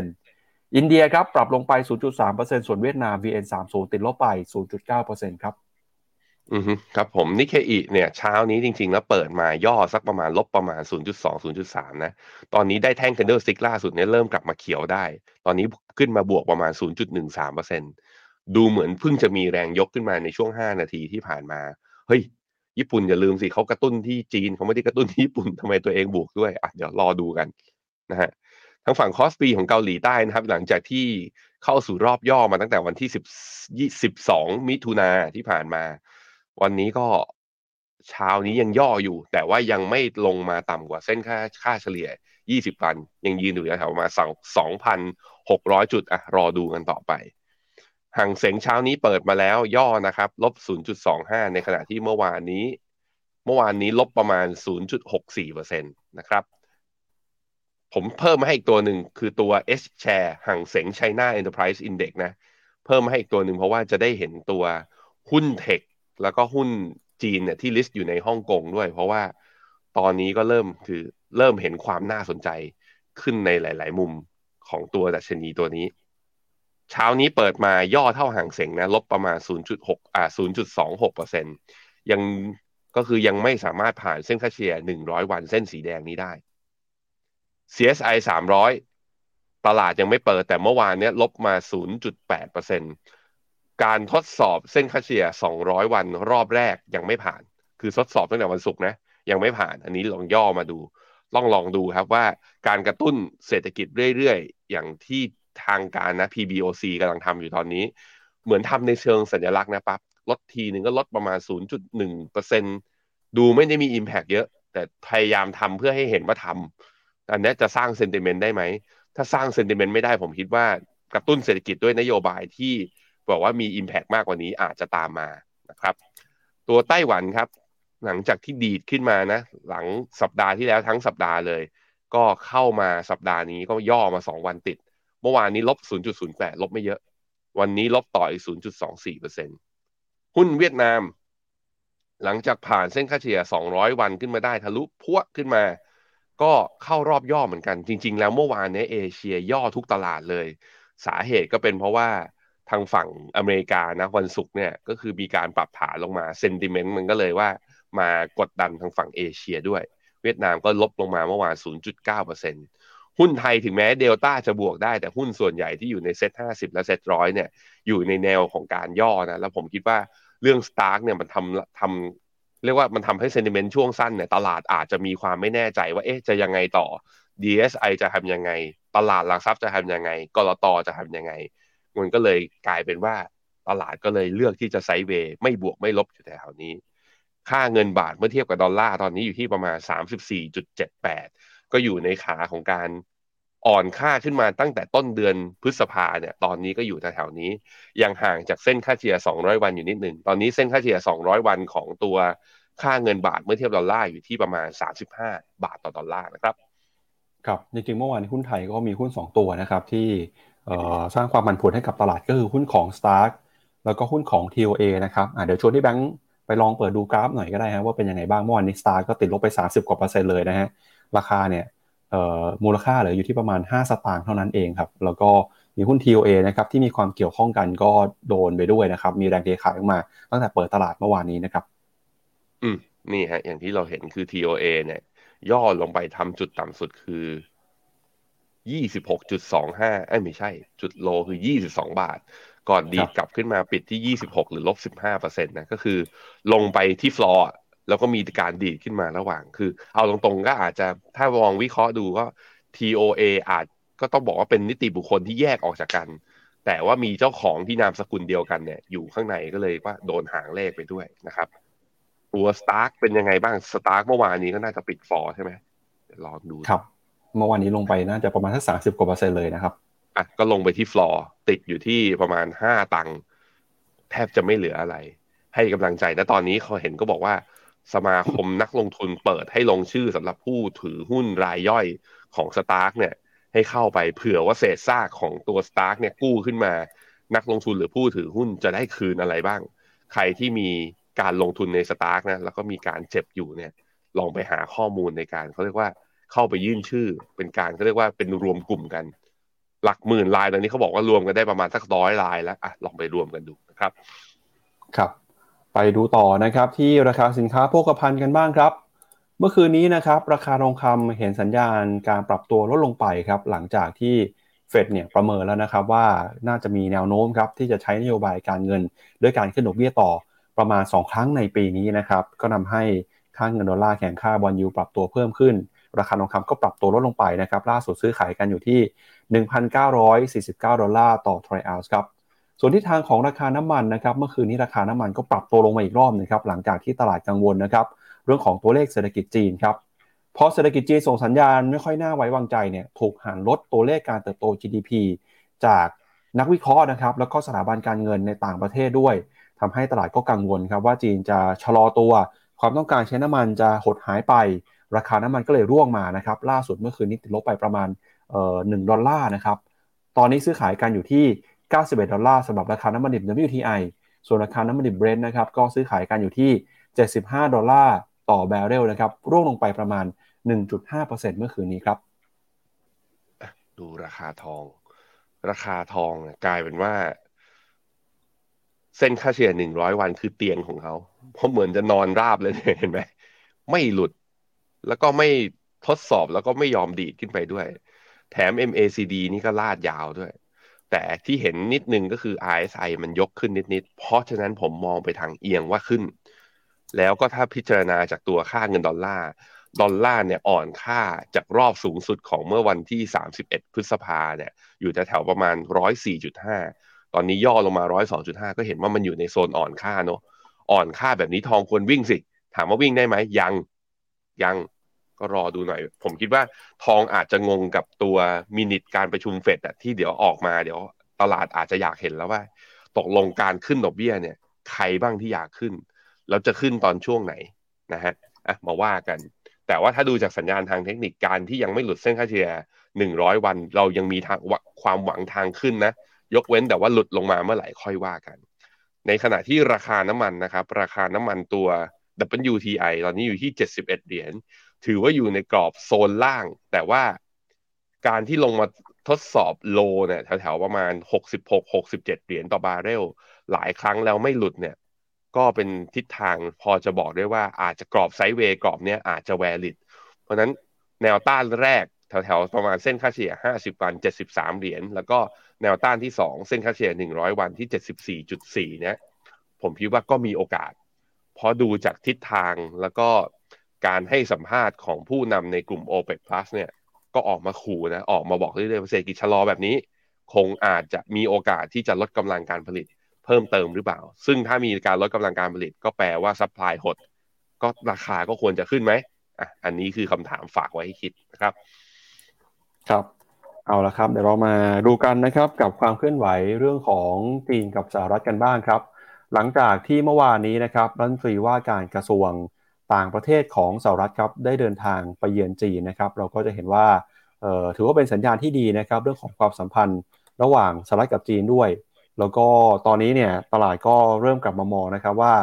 Speaker 2: 0.1%อินเดียครับปรับลงไป 0.3%ส่วนเวียดนาม VN30 ติดลบไป 0.9%ครับ
Speaker 3: อือครับผมนิกเกอิเนี่ยเช้านี้จริง ๆ แล้วเปิดมาย่อสักประมาณลบประมาณ 0.2 0.3 นะ ตอนนี้ได้แท่ง candlestick ล่าสุดเนี่ยเริ่มกลับมาเขียวได้ ตอนนี้ขึ้นมาบวกประมาณ 0.13%ดูเหมือนเพิ่งจะมีแรงยกขึ้นมาในช่วง 5 นาทีที่ผ่านมา เฮ้ย ญี่ปุ่นอย่าลืมสิเขากระตุ้นที่จีนเขาไม่ได้กระตุ้นที่ญี่ปุ่นทำไมตัวเองบวกด้วยอะเดี๋ยวรอดูกันนะฮะทางฝั่งคอสปีของเกาหลีใต้นะครับ หลังจากที่เข้าสู่รอบย่อมาตั้งแต่วันที่10 12 มิถุนาที่ผ่านมา วันนี้ก็เช้านี้ยังย่ออยู่ แต่ว่ายังไม่ลงมาต่ำกว่าเส้นค่าค่าเฉลี่ย 20 วัน ยังยืนอยู่แถวมาสั่ง2,600จุดอะรอดูกันต่อไปห่างเสงเช้านี้เปิดมาแล้วย่อนะครับลบ 0.25 ในขณะที่เมื่อวานนี้ เมื่อวานนี้ลบประมาณ 0.64%นะครับ ผมเพิ่มมาให้อีกตัวหนึ่งคือตัว H share ห่างเสง China Enterprise Index นะ เพิ่มมาให้อีกตัวหนึ่งเพราะว่าจะได้เห็นตัวหุ้นเทค แล้วก็หุ้นจีนเนี่ยที่ลิสต์อยู่ในฮ่องกงด้วย เพราะว่าตอนนี้ก็เริ่มคือเริ่มเห็นความน่าสนใจขึ้นในหลาย ๆ มุมของตัวดัชนีตัวนี้ เช้านี้เปิดมาย่อเท่าห่างเสงนะ ลบประมาณ 0.6 อ่า 0.26%ยังก็คือยังไม่สามารถผ่านเส้นค่าเฉลี่ย 100 วันเส้นสีแดงนี้ได้ CSI 300 ตลาดยังไม่เปิดแต่เมื่อวานเนี้ยลบมา 0.8% การทดสอบเส้นค่าเฉลี่ย 200 วันรอบแรกยังไม่ผ่าน คือทดสอบตั้งแต่วันศุกร์นะ ยังไม่ผ่าน อันนี้ลองย่อมาดู ลองลองดูครับว่าการกระตุ้นเศรษฐกิจเรื่อยๆ อย่างที่ทางการนะ PBOC กำลังทำอยู่ตอนนี้ เหมือนทำในเชิงสัญลักษณ์นะปั๊บ ลดทีหนึ่งก็ลดประมาณ 0.1%ดูไม่ได้มี Impact เยอะ แต่พยายามทำเพื่อให้เห็นว่าทำ อันนี้จะสร้างเซนติเมนต์ได้ไหม ถ้าสร้างเซนติเมนต์ไม่ได้ผมคิดว่ากระตุ้นเศรษฐกิจด้วยนโยบายที่ บอกว่ามี Impact มากกว่านี้อาจจะตามมานะครับ ตัวไต้หวันครับ หลังจากที่ดีดขึ้นมานะ หลังสัปดาห์ที่แล้วทั้งสัปดาห์เลย ก็เข้ามาสัปดาห์นี้ก็ย่อมา 2 วันติด เมื่อวานนี้ลบ 0.08 ลบไม่เยอะ วันนี้ลบต่ออีก 0.24%หุ้นเวียดนาม หลังจากผ่านเส้นค่าเฉลี่ย 200 วันขึ้นมาได้ทะลุพวขึ้นมาก็เข้ารอบย่อเหมือนกัน จริง ๆ แล้วเมื่อวานนี้เอเชียย่อทุกตลาดเลย สาเหตุก็เป็นเพราะว่า ทางฝั่งอเมริกานะวันศุกร์เนี่ยก็คือมีการปรับฐานลงมา sentiment มันก็เลยว่ามากดดันทางฝั่งเอเชียด้วย เวียดนามก็ลบลงมาเมื่อวาน 0.9%หุ้นไทยถึงแม้เดลต้าจะบวกได้แต่หุ้นส่วนใหญ่ที่อยู่ใน SET50 และเซ็ตร้อยเนี่ยอยู่ในแนวของการย่อนะแล้วผมคิดว่าเรื่อง STARK เนี่ยมันทำทำเรียกว่ามันทำให้เซนติเมนต์ช่วงสั้นเนี่ยตลาดอาจจะมีความไม่แน่ใจว่าเอ๊ะจะยังไงต่อ DSI จะทำยังไง ตลาดหลักทรัพย์จะทำยังไงกรตจะทำยังไง มันก็เลยกลายเป็นว่าตลาดก็เลยเลือกที่จะไซด์เวย์ไม่บวกไม่ลบอยู่แถวนี้ ค่าเงินบาทเมื่อเทียบกับดอลลาร์ตอนนี้อยู่ที่ประมาณ 34.78 ก็อยู่ในขาของการอ่อนค่าขึ้นมาตั้งแต่ต้นเดือนพฤษภาเนี่ย ตอนนี้ก็อยู่แถวนี้ ยังห่างจากเส้นค่าเฉลี่ย 200 วันอยู่นิดหนึ่ง ตอนนี้เส้นค่าเฉลี่ย 200 วันของตัวค่าเงินบาทเมื่อเทียบดอลลาร์อยู่ที่ประมาณ 35 บาทต่อดอลลาร์นะครับ
Speaker 2: ครับ จริงๆเมื่อวานหุ้นไทยก็มีหุ้น 2 ตัวนะครับ ที่ สร้างความมันผลให้กับตลาดก็คือหุ้นของ Stark แล้วก็หุ้นของ TOA นะครับเดี๋ยวชวนที่แบงค์ไปลองเปิดดูกราฟหน่อยก็ได้ฮะว่าเป็นยังไงบ้างเมื่อวานนี้ Stark ก็ติดลบไป 30 กว่าเปอร์เซ็นต์เลยนะฮะราคาเนี่ยมูลค่าเหลืออยู่ที่ประมาณ 5 สตางค์เท่านั้นเองครับแล้วก็มีหุ้น TOA นะครับที่มีความเกี่ยวข้องกันก็โดนไปด้วยนะครับมีแรงเทขายออกมา ตั้งแต่เปิดตลาดเมื่อวานนี้นะครับ
Speaker 3: อืมนี่ฮะอย่างที่เราเห็นคือ TOA เนี่ยย่อลงไปทำจุดต่ำสุดคือ 26.25เอ้ยไม่ใช่ จุดโลคือ22บาท ก่อนดีดกลับขึ้นมาปิดที่26หรือลบ15%นะ ก็คือลงไปที่ฟลอร์แล้วก็มีการดีดขึ้นมาระหว่าง คือ เอาตรงๆก็อาจจะถ้ามองวิเคราะห์ดูก็ TOA อาจก็ต้องบอกว่าเป็นนิติบุคคลที่แยกออกจากกัน แต่ว่ามีเจ้าของที่นามสกุลเดียวกันเนี่ยอยู่ข้างในก็เลยว่าโดนหางเลขไปด้วยนะครับตัว STARK เป็นยังไงบ้าง STARK เมื่อวานนี้ก็น่าจะปิดฟอร์ใช่ไหมลองดู
Speaker 2: ครับ เมื่อวานนี้ลงไปน่าจะประมาณสักสามสิบกว่าเปอร์เซ็นต์เลยนะครับ
Speaker 3: อะก็ลงไปที่ฟลอร์ติดอยู่ที่ประมาณห้าตังค์แทบจะไม่เหลืออะไร ให้กำลังใจนะตอนนี้เขาเห็นก็บอกว่า สมาคมนักลงทุนเปิดให้ลงชื่อสำหรับผู้ถือหุ้นรายย่อยของ STARK เนี่ย ให้เข้าไปเผื่อว่าเศษซากของตัว STARK เนี่ยกู้ขึ้นมา นักลงทุนหรือผู้ถือหุ้นจะได้คืนอะไรบ้าง ใครที่มีการลงทุนใน STARK นะแล้วก็มีการเจ็บอยู่เนี่ย ลองไปหาข้อมูลในการเขาเรียกว่า เข้าไปยื่นชื่อ เป็นการเขาเรียกว่าเป็นรวมกลุ่มกัน หลักหมื่นรายตอนนี้เขาบอกว่ารวมกันได้ประมาณสักร้อยรายแล้วอะลองไปรวมกันดูนะครับ
Speaker 2: ครับไปดูต่อนะครับที่ราคาสินค้าโภคภัณฑ์กันบ้างครับ เมื่อคืนนี้นะครับราคาทองคำเห็นสัญญาณการปรับตัวลดลงไปครับหลังจากที่เฟดเนี่ยประเมินแล้วนะครับว่าน่าจะมีแนวโน้มครับที่จะใช้นโยบายการเงิน ด้วยการขึ้นดอกเบี้ยต่อประมาณ 2 ครั้งในปีนี้นะครับก็นำให้ค่าเงินดอลลาร์แข่งค่าบอลยูปรับตัวเพิ่มขึ้น ราคาทองคำก็ปรับตัวลดลงไปนะครับล่าสุดซื้อขายกันอยู่ที่ 1,949 ดอลลาร์ต่อทรัลล์ครับส่วนที่ทางของราคาน้ำมันนะครับเมื่อคืนนี้ราคาน้ำมันก็ปรับตัวลงมาอีกรอบนะครับหลังจากที่ตลาดกังวลนะครับเรื่องของตัวเลขเศรษฐกิจจีนครับพอเศรษฐกิจจีนส่งสัญญาณไม่ค่อยน่าไว้วางใจเนี่ยถูกหันลดตัวเลขการเติบโต GDP จากนักวิเคราะห์นะครับแล้วก็สถาบันการเงินในต่างประเทศด้วยทำให้ตลาดก็กังวลครับว่าจีนจะชะลอตัว ความต้องการใช้น้ำมันจะหดหายไป ราคาน้ำมันก็เลยร่วงมานะครับล่าสุดเมื่อคืนนี้ติดลบไปประมาณหนึ่งดอลลาร์นะครับตอนนี้ซื้อขายกันอยู่ที่ 91 ดอลลาร์สำหรับราคาน้ำมันดิบ WTI ส่วนราคาน้ำมันดิบเบรนท์นะครับก็ซื้อขายกันอยู่ที่ 75 ดอลลาร์ต่อแบเรลนะครับร่วงลงไปประมาณ 1.5%เมื่อคืนนี้ครับ
Speaker 3: ดูราคาทอง ราคาทองกลายเป็นว่า เส้นค่าเฉลี่ย100 วันคือเตียงของเขา เพราะเหมือนจะนอนราบเลยเห็นไหมไม่หลุด แล้วก็ไม่ทดสอบแล้วก็ไม่ยอมดีดขึ้นไปด้วย แถม MACD นี่ก็ลาดยาวด้วย แต่ที่เห็นนิดนึงก็คือ RSI มันยกขึ้นนิดๆ เพราะฉะนั้นผมมองไปทางเอียงว่าขึ้น แล้วก็ถ้าพิจารณาจากตัวค่าเงินดอลลาร์ดอลลาร์เนี่ยอ่อนค่าจากรอบสูงสุดของเมื่อวันที่ 31 พฤษภาเนี่ยอยู่แถวประมาณ 104.5 ตอนนี้ย่อลงมา 102.5 ก็เห็นว่ามันอยู่ในโซนอ่อนค่าเนาะอ่อนค่าแบบนี้ทองควรวิ่งสิ ถามว่าวิ่งได้ไหมยัง ยังก็รอดูหน่อย ผมคิดว่าทองอาจจะงงกับตัวมินิทการประชุมเฟดอะที่เดี๋ยวออกมาเดี๋ยวตลาดอาจจะอยากเห็นแล้วว่า ตกลงการขึ้นดอกเบี้ยเนี่ย ใครบ้างที่อยากขึ้น แล้วจะขึ้นตอนช่วงไหนนะฮะอะมาว่ากัน แต่ว่าถ้าดูจากสัญญาณทางเทคนิคการที่ยังไม่หลุดเส้นค่าเฉลี่ยหนึ่งร้อยวัน เรายังมีทางความหวังทางขึ้นนะ ยกเว้นแต่ว่าหลุดลงมาเมื่อไหร่ค่อยว่ากัน ในขณะที่ราคาน้ำมันนะครับ ราคาน้ำมันตัว WTI ตอนนี้อยู่ที่ 71 เหรียญ ถือว่าอยู่ในกรอบโซนล่าง แต่ว่าการที่ลงมาทดสอบโลเนี่ยแถวๆประมาณ 66-67 เหรียญต่อบาร์เรล หลายครั้งแล้วไม่หลุดเนี่ย ก็เป็นทิศทางพอจะบอกได้ว่าอาจจะกรอบไซด์เวย์กรอบเนี้ยอาจจะแวลิด เพราะนั้นแนวต้านแรกแถวๆประมาณเส้นค่าเฉลี่ย 50 วัน 73 เหรียญ แล้วก็แนวต้านที่ 2 เส้นค่าเฉลี่ย 100 วันที่ 74.4 เนี่ยผมคิดว่าก็มีโอกาส เพราะดูจากทิศทางแล้วก็การให้สัมภาษณ์ของผู้นำในกลุ่ม OPEC Plus เนี่ยก็ออกมาขู่นะออกมาบอกเรื่อยๆเศรษฐกิจชะลอแบบนี้ คงอาจจะมีโอกาสที่จะลดกำลังการผลิตเพิ่มเติมหรือเปล่า ซึ่งถ้ามีการลดกำลังการผลิต ก็แปลว่า supply หด ก็ราคาก็ควรจะขึ้นไหมอะอันนี้คือคำถามฝากไว้ให้คิดนะครับ
Speaker 2: ครับเอาละครับเดี๋ยวเรามาดูกันนะครับกับความเคลื่อนไหวเรื่องของจีนกับสหรัฐกันบ้างครับ หลังจากที่เมื่อวานนี้นะครับรัฐมนตรีว่าการกระทรวงต่างประเทศของสหรัฐครับได้เดินทางไปเยือนจีนนะครับเราก็จะเห็นว่าถือว่าเป็นสัญญาณที่ดีนะครับเรื่องของความสัมพันธ์ระหว่างสหรัฐกับจีนด้วย แล้วก็ตอนนี้เนี่ยตลาดก็เริ่มกลับมามองนะครับว่า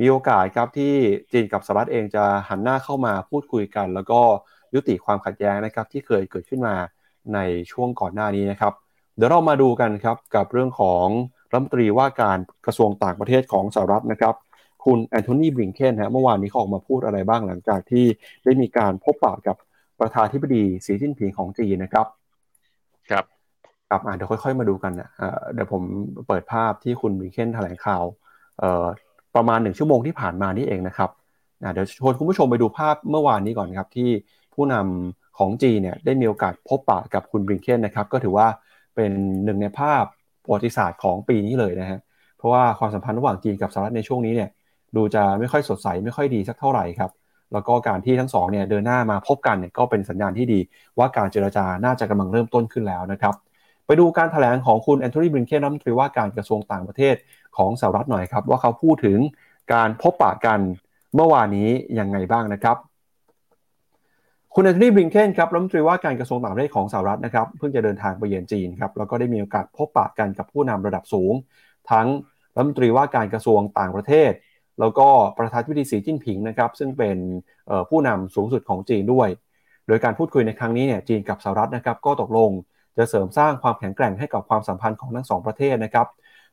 Speaker 2: มีโอกาสครับที่จีนกับสหรัฐเองจะหันหน้าเข้ามาพูดคุยกัน แล้วก็ยุติความขัดแย้งนะครับที่เคยเกิดขึ้นมาในช่วงก่อนหน้านี้นะครับ เดี๋ยวเรามาดูกันครับกับเรื่องของ รัฐมนตรีว่าการกระทรวงต่างประเทศของสหรัฐนะครับคุณแอนโทนีบริงเคนฮะเมื่อวานนี้เขาออกมาพูดอะไรบ้างหลังจากที่ได้มีการพบปะกับประธานธิบดีสีจิ้นผิงของจีนนะครับ
Speaker 3: ครับ
Speaker 2: ครับเดี๋ยวค่อย ๆ มาดูกันนะเดี๋ยวผมเปิดภาพที่คุณบริงเคนแถลงข่าวประมาณหนึ่งชั่วโมงที่ผ่านมานี่เองนะครับเดี๋ยวชวนคุณผู้ชมไปดูภาพเมื่อวานนี้ก่อนครับที่ผู้นำของจีเนี่ยได้มีโอกาสพบปะกับคุณบริงเคนนะครับก็ถือว่าเป็นหนึ่งในภาพ ประวัติศาสตร์ของปีนี้เลยนะฮะเพราะว่าความสัมพันธ์ระหว่างจีนกับสหรัฐในช่วงนี้เนี่ยดูจะไม่ค่อยสดใสไม่ค่อยดีสักเท่าไหร่ครับแล้วก็การที่ทั้งสองเนี่ยเดินหน้ามาพบกันเนี่ยก็เป็นสัญญาณที่ดี ว่าการเจรจาน่าจะกำลังเริ่มต้นขึ้นแล้วนะครับไปดูการถแถลงของคุณแอนโทนีบริงเคนรัฐมนตรีว่าการกระทรวงต่างประเทศของสหรัฐหน่อยครับว่าเขาพูดถึงการพบปะกันเมื่อวานนี้ยังไงบ้างนะครับ คุณแอนโทนีบริงเคนครับรัฐมนตรีว่าการกระทรวงต่างประเทศของสหรัฐนะครับเพิ่งจะเดินทางไปเยือนจีนครับแล้วก็ได้มีโอกาสพบปะกันกับผู้นำระดับสูง ทั้งรัฐมนตรีว่าการกระทรวงต่างประเทศ แล้วก็ประธานธิบดีสีจิ้นผิงนะครับซึ่งเป็นผู้นำสูงสุดของจีนด้วย โดยการพูดคุยในครั้งนี้เนี่ยจีนกับสหรัฐนะครับก็ตกลงจะเสริมสร้างความแข็งแกร่งให้กับความสัมพันธ์ของทั้งสองประเทศนะครับ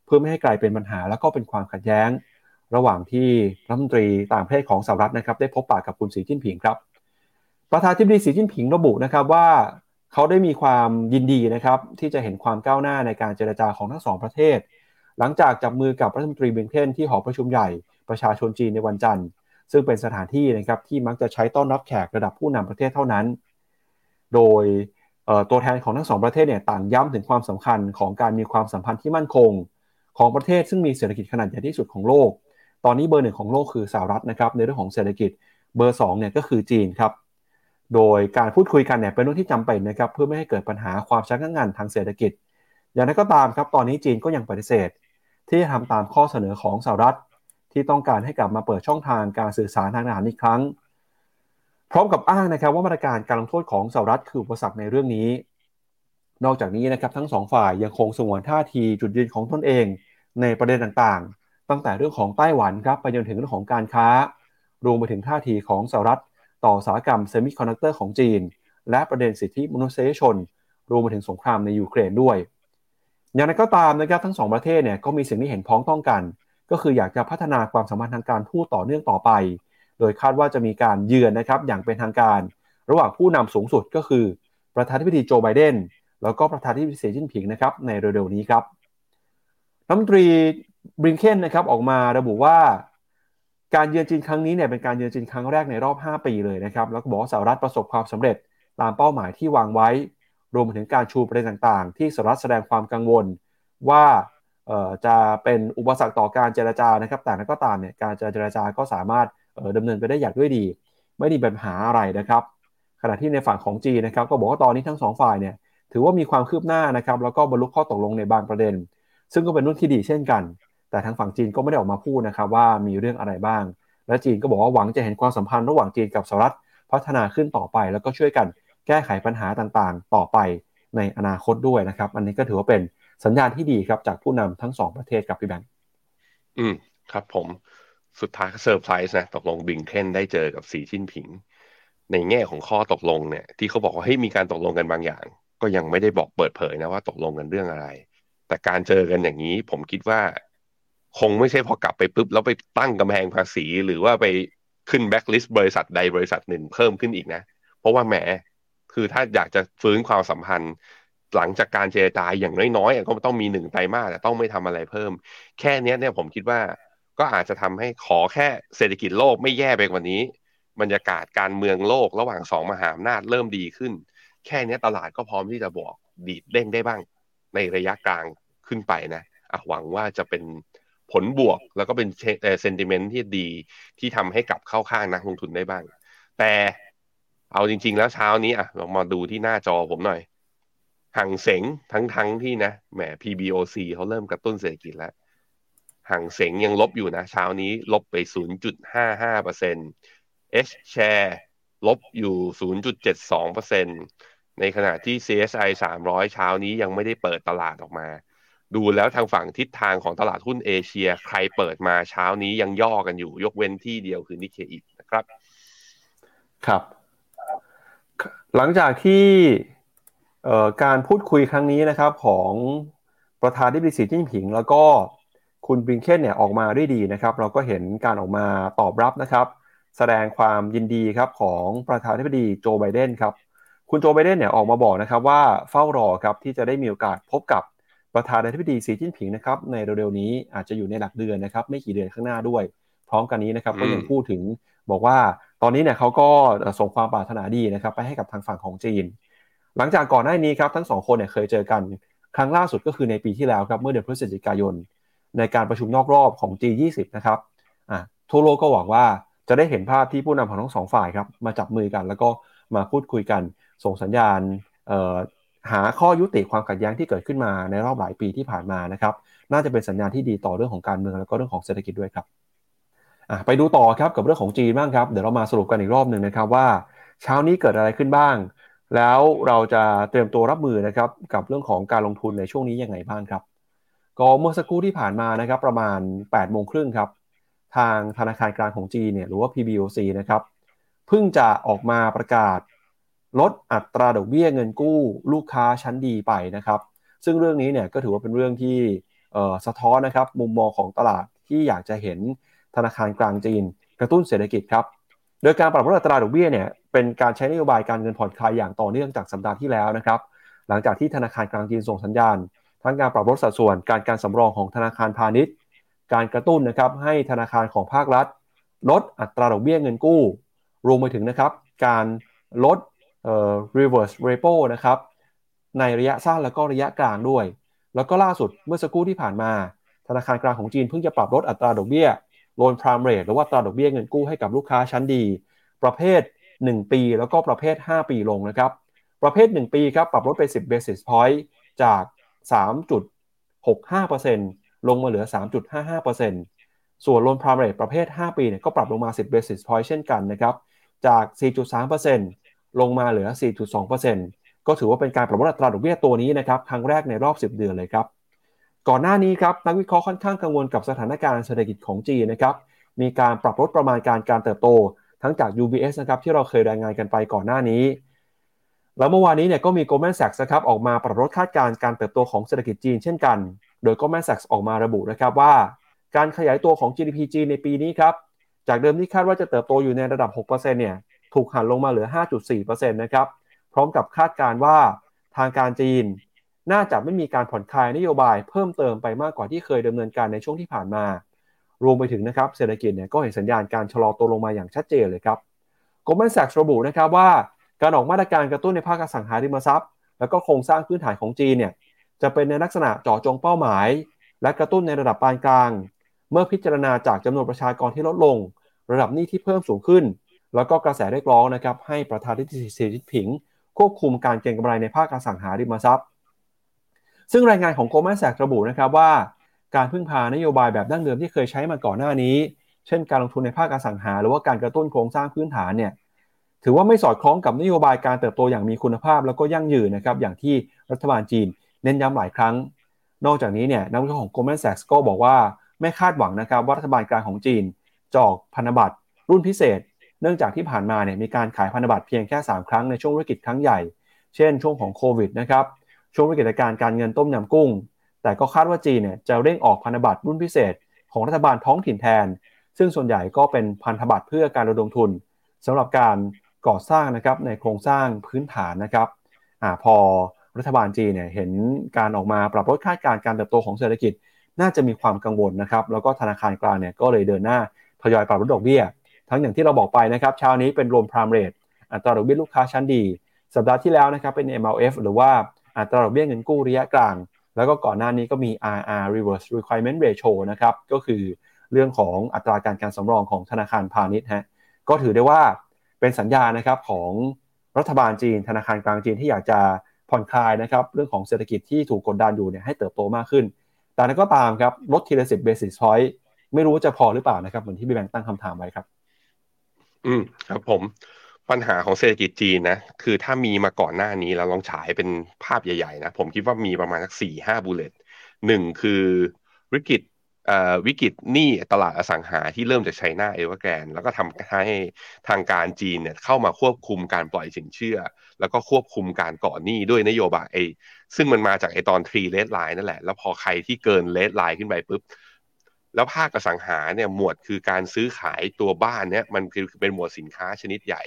Speaker 2: เพื่อไม่ให้กลายเป็นปัญหาแล้วก็เป็นความขัดแย้ง ระหว่างที่รัฐมนตรีต่างประเทศของสหรัฐนะครับได้พบปะกับคุณสีจิ้นผิงครับ ประธานธิบดีสีจิ้นผิงระบุนะครับว่าเขาได้มีความยินดีนะครับที่จะเห็นความก้าวหน้าในการเจรจาของทั้งสองประเทศ หลังจากจับมือกับรัฐมนตรีเบงเทนที่หอประชุมใหญ่ประชาชนจีนในวันจันทร์ ซึ่งเป็นสถานที่นะครับที่มักจะใช้ต้อนรับแขกระดับผู้นำประเทศเท่านั้น โดยตัวแทนของทั้งสองประเทศเนี่ยต่างย้ำถึงความสำคัญของการมีความสัมพันธ์ที่มั่นคง ของประเทศซึ่งมีเศรษฐกิจขนาดใหญ่ที่สุดของโลก ตอนนี้เบอร์หนึ่งของโลกคือสหรัฐนะครับในเรื่องของเศรษฐกิจ เบอร์2เนี่ยก็คือจีนครับ โดยการพูดคุยกันเนี่ยเป็นเรื่องที่จำเป็นนะครับเพื่อไม่ให้เกิดปัญหาความชักงันทางเศรษฐกิจ อย่างนั้นก็ตามครับตอนนี้จีนก็ยังปฏิเสธ ที่จะทำตามข้อเสนอของสหรัฐ ที่ต้องการให้กลับมาเปิดช่องทางการสื่อสารทางทหารอีกครั้ง พร้อมกับอ้างนะครับว่ามาตรการการลงโทษของสหรัฐคืออุปสรรคในเรื่องนี้ นอกจากนี้นะครับทั้งสองฝ่ายยังคงสงวนท่าทีจุดยืนของตนเอง ในประเด็นต่างๆ ตั้งแต่เรื่องของไต้หวันครับไปจนถึงเรื่องของการค้ารวมไปถึงท่าทีของสหรัฐ ต่ออุตสาหกรรมเซมิคอนดักเตอร์ของจีน และประเด็นสิทธิมนุษยชน รวมไปถึงสงครามในยูเครนด้วย อย่างไรก็ตามนะครับทั้งสองประเทศเนี่ยก็มีสิ่งที่เห็นพ้องต้องกัน ก็คืออยากจะพัฒนาความสัมพันธ์ทางการทูตต่อเนื่องต่อไป โดยคาดว่าจะมีการเยือนนะครับอย่างเป็นทางการ ระหว่างผู้นำสูงสุดก็คือประธานาธิบดีโจไบเดนแล้วก็ประธานที่เสีจิ้นผิงนะครับในเร็วๆนี้ครับรัฐมนตรีบริงเคนนะครับออกมาระบุว่า การเยือนจีนครั้งนี้เนี่ยเป็นการเยือนจีนครั้งแรกในรอบ 5 ปีเลยนะครับ แล้วก็บอกสหรัฐประสบความสำเร็จตามเป้าหมายที่วางไว้ รวมถึงการชูประเด็นต่างๆ ที่สหรัฐแสดงความกังวลว่าจะเป็นอุปสรรคต่อการเจรจานะครับ แต่นั้นก็ตามเนี่ยการเจรจาก็สามารถดำเนินไปได้อย่างด้วยดี ไม่มีปัญหาอะไรนะครับ ขณะที่ในฝั่งของจีนนะครับ ก็บอกว่าตอนนี้ทั้งสองฝ่ายเนี่ยถือว่ามีความคืบหน้านะครับ แล้วก็บรรลุข้อตกลงในบางประเด็น ซึ่งก็เป็นเรื่องที่ดีเช่นกัน แต่ทางฝั่งจีนก็ไม่ได้ออกมาพูดนะครับว่ามีเรื่องอะไรบ้าง และจีนก็บอกว่าหวังจะเห็นความสัมพันธ์ระหว่างจีนกับสหรัฐพัฒนาขึ้นต่อไป แล้วก็ช่วยกันแก้ไขปัญหาต่างๆ ต่อไปในอนาคตด้วยนะครับ อันนี้ก็ถือว่าเป็นสัญญาณที่ดีครับจากผู้นำทั้งสองประเทศครับพี่แบงค์
Speaker 3: อืมครับผมสุดท้ายเซอร์ไพรส์นะตกลงบิงเคนได้เจอกับสีชิ้นผิง ในแง่ของข้อตกลงเนี่ย ที่เขาบอกว่าให้มีการตกลงกันบางอย่าง ก็ยังไม่ได้บอกเปิดเผยนะว่าตกลงกันเรื่องอะไร แต่การเจอกันอย่างนี้ ผมคิดว่า คงไม่ใช่พอกลับไปปุ๊บ แล้วไปตั้งกำแพงภาษี หรือว่าไปขึ้นแบ็กลิสต์บริษัทใดบริษัทหนึ่งเพิ่มขึ้นอีกนะ เพราะว่าแหมคือถ้าอยากจะฟื้นความสัมพันธ์ หลังจากการเจรจาอย่างน้อยๆก็ต้องมีหนึ่งไตรมาสแต่ต้องไม่ทำอะไรเพิ่ม แค่นี้เนี่ยผมคิดว่าก็อาจจะทำให้ขอแค่เศรษฐกิจโลกไม่แย่ไปกว่านี้ บรรยากาศการเมืองโลกระหว่างสองมหาอำนาจเริ่มดีขึ้น แค่นี้ตลาดก็พร้อมที่จะบอกดีดเด้งได้บ้าง ในระยะกลางขึ้นไปนะอะหวังว่าจะเป็น ผลบวกแล้วก็เป็นเซนติเมนต์ที่ดีที่ทำให้กลับเข้าข้างนักลงทุนได้บ้าง แต่เอาจริง ๆ แล้วเช้านี้อะลองมาดูที่หน้าจอผมหน่อยห่างเสงทั้งทั้งที่นะแหม PBOC เขาเริ่มกระตุ้นเศรษฐกิจแล้วห่างเสงยังลบอยู่นะเช้านี้ลบไป 0.55% H share ลบอยู่ 0.72%ในขณะที่ CSI 300 เช้านี้ยังไม่ได้เปิดตลาดออกมา ดูแล้วทางฝั่งทิศทางของตลาดหุ้นเอเชีย ใครเปิดมาเช้านี้ยังย่อกันอยู่ ยกเว้นที่เดียวคือนิเคอินะครับ
Speaker 2: ครับ หลังจากที่การพูดคุยครั้งนี้นะครับของประธานที่บริสีจิ้นผิง แล้วก็คุณบิงเคนเนี่ยออกมาได้ดีนะครับ เราก็เห็นการออกมาตอบรับนะครับ แสดงความยินดีครับของประธานาธิบดีโจไบเดนครับ คุณโจไบเดนเนี่ยออกมาบอกนะครับว่าเฝ้ารอครับที่จะได้มีโอกาสพบกับ ประธานาธิบดีสีจิ้นผิงนะครับในเร็วๆนี้อาจจะอยู่ในหลักเดือนนะครับไม่กี่เดือนข้างหน้าด้วย พร้อมกันนี้นะครับก็ยังพูดถึงบอกว่าตอนนี้เนี่ยเขาก็ส่งความปรารถนาดีนะครับไปให้กับทางฝั่งของจีน หลังจากก่อนหน้านี้ครับทั้งสองคนเนี่ยเคยเจอกันครั้งล่าสุดก็คือในปีที่แล้วครับเมื่อเดือนพฤศจิกายน ในการประชุมนอกรอบของ G20 นะครับอ่าทั่วโลกก็หวังว่าจะได้เห็นภาพที่ผู้นำของทั้งสองฝ่ายครับมาจับมือกัน แล้วก็มาพูดคุยกันส่งสัญญาณ หาข้อยุติความขัดแย้งที่เกิดขึ้นมาในรอบหลายปีที่ผ่านมานะครับน่าจะเป็นสัญญาณที่ดีต่อเรื่องของการเมืองแล้วก็เรื่องของเศรษฐกิจด้วยครับไปดูต่อครับกับเรื่องของจีนบ้างครับ เดี๋ยวเรามาสรุปกันอีกรอบหนึ่งนะครับว่า เช้านี้เกิดอะไรขึ้นบ้าง แล้วเราจะเตรียมตัวรับมือนะครับกับเรื่องของการลงทุนในช่วงนี้ยังไงบ้างครับ ก็เมื่อสักครู่ที่ผ่านมานะครับประมาณ8โมงครึ่งครับทางธนาคารกลางของจีนเนี่ยหรือว่า PBOC นะครับเพิ่งจะออกมาประกาศ ลดอัตราดอกเบี้ยเงินกู้ลูกค้าชั้นดีไปนะครับ ซึ่งเรื่องนี้เนี่ยก็ถือว่าเป็นเรื่องที่สะท้อนนะครับมุมมองของตลาดที่อยากจะเห็นธนาคารกลางจีน กระตุ้นเศรษฐกิจครับ โดยการปรับลดอัตราดอกเบี้ยเนี่ยเป็นการใช้นโยบายการเงินผ่อนคลายอย่างต่อเนื่องจากสัปดาห์ที่แล้วนะครับ หลังจากที่ธนาคารกลางจีนส่งสัญญาณ ทั้งการปรับลดสัดส่วนการการสำรองของธนาคารพาณิชย์ การกระตุ้นนะครับให้ธนาคารของภาครัฐ ลดอัตราดอกเบี้ยเงินกู้ รวมไปถึงนะครับการลด เอ่อ reverse repo นะครับในระยะสั้นแล้วก็ระยะกลางด้วย แล้วก็ล่าสุดเมื่อสักครู่ที่ผ่านมา ธนาคารกลางของจีนเพิ่งจะปรับลดอัตราดอกเบี้ยโลนพรามเรทหรือว่าตราดอกเบี้ยเงินกู้ให้กับลูกค้าชั้นดี ประเภท 1 ปี แล้วก็ประเภท 5 ปีลงนะครับประเภท 1 ปีครับปรับลดไป 10 basis point จาก 3.65%ลงมาเหลือ 3.55%ส่วนโลนพรามเรทประเภท 5 ปีเนี่ยก็ปรับลงมา 10 basis point เช่นกันนะครับจาก 4.3% ลงมาเหลือ 4.2%ก็ถือว่าเป็นการปรับลดอัตราดอกเบี้ยตัวนี้นะครับครั้งแรกในรอบ 10 เดือนเลยครับ ก่อนหน้านี้ครับนักวิเคราะห์ค่อนข้างกังวลกับสถานการณ์เศรษฐกิจของจีนนะครับมีการปรับลดประมาณการการเติบโต ทั้งจาก UBS นะครับที่เราเคยรายงานกันไปก่อนหน้านี้ แล้วเมื่อวานนี้เนี่ยก็มี Goldman Sachs นะครับออกมาปรับลดคาดการณ์การเติบโตของเศรษฐกิจจีนเช่นกัน โดย Goldman Sachs ออกมาระบุนะครับว่า การขยายตัวของ GDP จีนในปีนี้ครับจากเดิมที่คาดว่าจะเติบโตอยู่ในระดับ 6%เนี่ย ถูกหันลงมาเหลือ 5.4%นะครับ พร้อมกับคาดการณ์ว่าทางการจีน น่าจะไม่มีการผ่อนคลายนโยบายเพิ่มเติมไปมากกว่าที่เคยดำเนินการในช่วงที่ผ่านมา รวมไปถึงนะครับเศรษฐกิจเนี่ยก็เห็นสัญญาณการชะลอตัวลงมาอย่างชัดเจนเลยครับกลมแมนแซกระบุนะครับว่าการออกมาตรการกระตุ้นในภาคอสังหาริมทรัพย์ แล้วก็โครงสร้างพื้นฐานของจีนเนี่ยจะเป็นในลักษณะเจาะจงเป้าหมาย และกระตุ้นในระดับปานกลาง เมื่อพิจารณาจากจำนวนประชากรที่ลดลง ระดับหนี้ที่เพิ่มสูงขึ้น แล้วก็กระแสเรียกร้องนะครับให้ประธานาธิบดีสีจิ้นผิง ควบคุมการเก็งกำไรในภาคอสังหาริมทรัพย์ ซึ่งรายงานของโกลแมนแซกระบุนะครับว่า การพึ่งพานโยบายแบบดั้งเดิมที่เคยใช้มาก่อนหน้านี้ เช่นการลงทุนในภาคอสังหา หรือว่าการกระตุ้นโครงสร้างพื้นฐานเนี่ยถือว่าไม่สอดคล้องกับนโยบายการเติบโตอย่างมีคุณภาพ แล้วก็ยั่งยืนนะครับอย่างที่รัฐบาลจีนเน้นย้ำหลายครั้ง นอกจากนี้เนี่ยนักวิเคราะห์ของ Goldman Sachs ก็บอกว่าไม่คาดหวังนะครับว่ารัฐบาลกลางของจีนจอกพันธบัตรรุ่นพิเศษ เนื่องจากที่ผ่านมาเนี่ยมีการขายพันธบัตรเพียงแค่ 3 ครั้งในช่วงธุรกิจครั้งใหญ่ เช่น ช่วงของโควิดนะครับ ช่วงวิกฤตการการเงินต้มยำกุ้ง แต่ก็คาดว่าจีนเนี่ยจะเร่งออกพันธบัตรรุ่นพิเศษ ของรัฐบาลท้องถิ่นแทน ซึ่งส่วนใหญ่ก็เป็นพันธบัตรเพื่อการระดมทุนสำหรับการก่อสร้างนะครับในโครงสร้างพื้นฐานนะครับอ่าพอรัฐบาลจีนเนี่ยเห็นการออกมาปรับลดคาดการณ์การเติบโตของเศรษฐกิจ น่าจะมีความกังวลนะครับ แล้วก็ธนาคารกลางเนี่ยก็เลยเดินหน้าทยอยปรับลดดอกเบี้ย ทั้งอย่างที่เราบอกไปนะครับเช้านี้เป็นรวมพรามเรทอัตราดอกเบี้ยลูกค้าชั้นดี สัปดาห์ที่แล้วนะครับเป็น MLF หรือว่าอัตราดอกเบี้ยเงินกู้ระยะกลาง แล้วก็ก่อนหน้านี้ก็มี RR reverse requirement ratio นะครับก็คือเรื่องของอัตราการการสำรองของธนาคารพาณิชย์ฮะก็ถือได้ว่าเป็นสัญญานะครับของรัฐบาลจีน ธนาคารกลางจีนที่อยากจะผ่อนคลายนะครับเรื่องของเศรษฐกิจที่ถูกกดดันอยู่เนี่ยให้เติบโตมากขึ้น แต่นั้นก็ตามครับลดทีละสิบเบสิสพอยต์ไม่รู้ว่าจะพอหรือเปล่านะครับเหมือนที่พี่แบงค์ตั้งคำถามไว้ครับ
Speaker 3: อืมครับผมปัญหาของเศรษฐกิจจีนนะ คือถ้ามีมาก่อนหน้านี้เราลองฉายเป็นภาพใหญ่ๆนะผมคิดว่ามีประมาณสักสี่ห้า bullet หนึ่งคือวิกฤตวิกฤตหนี้ตลาดอสังหาที่เริ่มจาก China Evergrande แล้วก็ทำให้ทางการจีนเนี่ยเข้ามาควบคุมการปล่อยสินเชื่อ แล้วก็ควบคุมการก่อหนี้ด้วยนโยบายซึ่งมันมาจากไอ้ตอน Three Red Lines นั่นแหละ แล้วพอใครที่เกิน red line ขึ้นไปปุ๊บ แล้วภาคกสังหาเนี่ยหมวดคือการซื้อขายตัวบ้านเนี่ยมันคือเป็นหมวดสินค้าชนิดใหญ่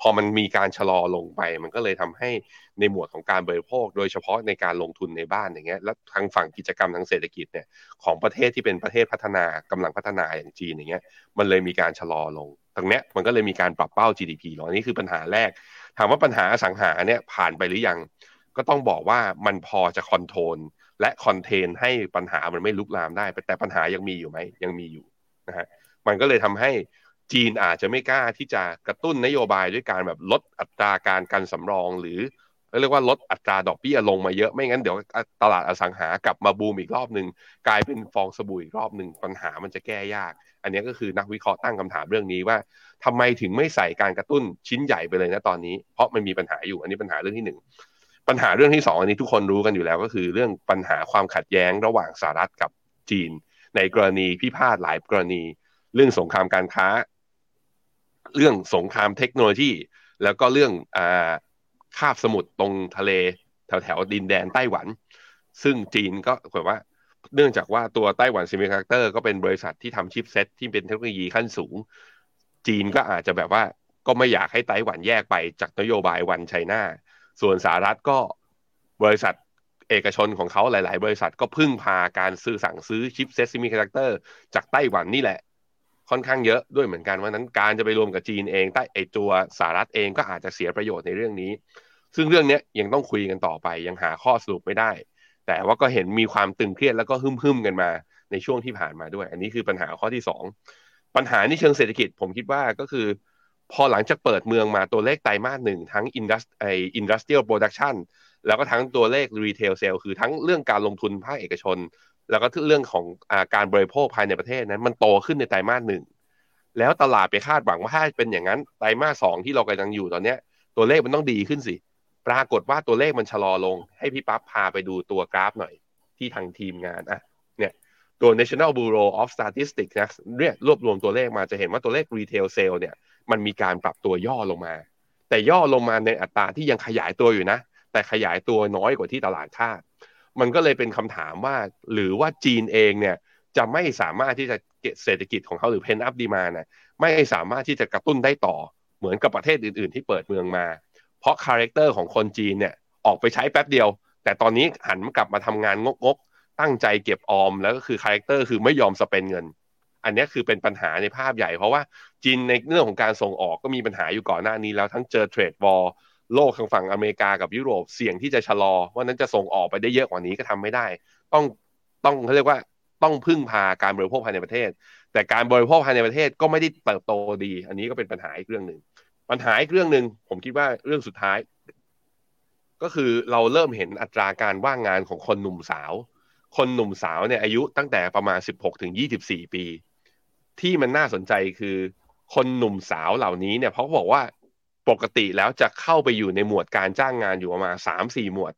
Speaker 3: พอมันมีการชะลอลงไป มันก็เลยทำให้ในหมวดของการบริโภค โดยเฉพาะในการลงทุนในบ้านอย่างเงี้ยแล้วทางฝั่งกิจกรรมทางเศรษฐกิจเนี่ยของประเทศที่เป็นประเทศพัฒนากำลังพัฒนาอย่างจีนอย่างเงี้ยมันเลยมีการชะลอลง ตรงเนี้ยมันก็เลยมีการปรับเป้า GDP ลงนี่คือปัญหาแรก ถามว่าปัญหาอสังหาเนี่ยผ่านไปหรือยังก็ต้องบอกว่ามันพอจะคอนโทรล และคอนเทนให้ปัญหามันไม่ลุกลามได้ แต่ปัญหายังมีอยู่ไหมยังมีอยู่นะฮะมันก็เลยทำให้จีนอาจจะไม่กล้าที่จะกระตุ้นนโยบายด้วยการแบบลดอัตราการกันสำรอง หรือเรียกว่าลดอัตราดอกเบี้ยลงมาเยอะไม่งั้นเดี๋ยวตลาดอสังหากลับมาบูมอีกรอบหนึ่งกลายเป็นฟองสบู่อีกรอบหนึ่งปัญหามันจะแก้ยาก อันนี้ก็คือนักวิเคราะห์ตั้งคำถามเรื่องนี้ว่าทำไมถึงไม่ใส่การกระตุ้นชิ้นใหญ่ไปเลยนะตอนนี้ เพราะมันมีปัญหาอยู่อันนี้ปัญหาเรื่องที่หนึ่ง ปัญหาเรื่องที่สองอันนี้ทุกคนรู้กันอยู่แล้วก็คือเรื่องปัญหาความขัดแย้งระหว่างสหรัฐกับจีน ในกรณีพิพาทหลายกรณี เรื่องสงครามการค้า เรื่องสงครามเทคโนโลยี แล้วก็เรื่องอ่าคาบสมุทรตรงทะเล แถวแถวดินแดนไต้หวัน ซึ่งจีนก็แบบว่า เนื่องจากว่าตัวไต้หวัน Semiconductor ก็เป็นบริษัทที่ทำ chipset ที่เป็นเทคโนโลยีขั้นสูง จีนก็อาจจะแบบว่าก็ไม่อยากให้ไต้หวันแยกไปจากนโยบาย One China ส่วนสหรัฐก็บริษัทเอกชนของเขาหลาย ๆ บริษัทก็พึ่งพาการซื้อสั่งซื้อ chipset semiconductor จากไต้หวันนี่แหละ ค่อนข้างเยอะด้วยเหมือนกันว่านั้นการจะไปรวมกับจีนเองใต้ไอตัวสหรัฐเองก็อาจจะเสียประโยชน์ในเรื่องนี้ ซึ่งเรื่องนี้ยังต้องคุยกันต่อไปยังหาข้อสรุปไม่ได้ แต่ว่าก็เห็นมีความตึงเครียดแล้วก็หึ่มๆกันมาในช่วงที่ผ่านมาด้วย อันนี้คือปัญหาข้อที่ 2 ปัญหาในเชิงเศรษฐกิจผมคิดว่าก็คือ พอหลังจากเปิดเมืองมาตัวเลขไตรมาสหนึ่งทั้ง indus ไอ industrial production แล้วก็ทั้งตัวเลข retail sales คือทั้งเรื่องการลงทุนภาคเอกชน แล้วก็เรื่องของอ่าการบริโภคภายในประเทศนั้น มันโตขึ้นในไตรมาสหนึ่งแล้วตลาดไปคาดหวังว่าถ้าเป็นอย่างนั้นไตรมาสสองที่เรากำลังอยู่ตอนเนี้ย ตัวเลขมันต้องดีขึ้นสิ ปรากฏว่าตัวเลขมันชะลอลง ให้พี่ปั๊บพาไปดูตัวกราฟหน่อย ที่ทางทีมงานอะเนี่ยตัว National Bureau of Statistics นะเนี่ยรวบรวมตัวเลขมาจะเห็นว่าตัวเลข retail sale เนี่ย มันมีการปรับตัวย่อลงมา แต่ย่อลงมาในอัตราที่ยังขยายตัวอยู่นะ แต่ขยายตัวน้อยกว่าที่ตลาดคาด มันก็เลยเป็นคำถามว่า หรือว่าจีนเองเนี่ยจะไม่สามารถที่จะเศรษฐกิจของเขาหรือเพนอัพดีมานะไม่สามารถที่จะกระตุ้นได้ต่อเหมือนกับประเทศอื่น ๆ ที่เปิดเมืองมา เพราะ character ของคนจีนเนี่ยออกไปใช้แป๊บเดียว แต่ตอนนี้หันกลับมาทำงานงกๆตั้งใจเก็บออมแล้วก็คือ character คือไม่ยอม spend เงิน อันนี้คือเป็นปัญหาในภาพใหญ่ เพราะว่าจีนในเรื่องของการส่งออกก็มีปัญหาอยู่ก่อนหน้านี้แล้วทั้งเจอ trade war โลกทางฝั่งอเมริกากับยุโรปเสี่ยงที่จะชะลอว่านั้นจะส่งออกไปได้เยอะกว่านี้ก็ทำไม่ได้ ต้องต้องเขาเรียกว่าต้องพึ่งพาการบริโภคภายในประเทศ แต่การบริโภคภายในประเทศก็ไม่ได้เติบโตดี อันนี้ก็เป็นปัญหาอีกเรื่องหนึ่งปัญหาอีกเรื่องหนึ่งผมคิดว่าเรื่องสุดท้าย ก็คือเราเริ่มเห็นอัตราการว่างงานของคนหนุ่มสาว คนหนุ่มสาวเนี่ยอายุตั้งแต่ประมาณ 16ถึง24 ปี ที่มันน่าสนใจคือคนหนุ่มสาวเหล่านี้เนี่ยเพราะบอกว่าปกติแล้วจะเข้าไปอยู่ในหมวดการจ้างงานอยู่ประมาณสามสี่หมวด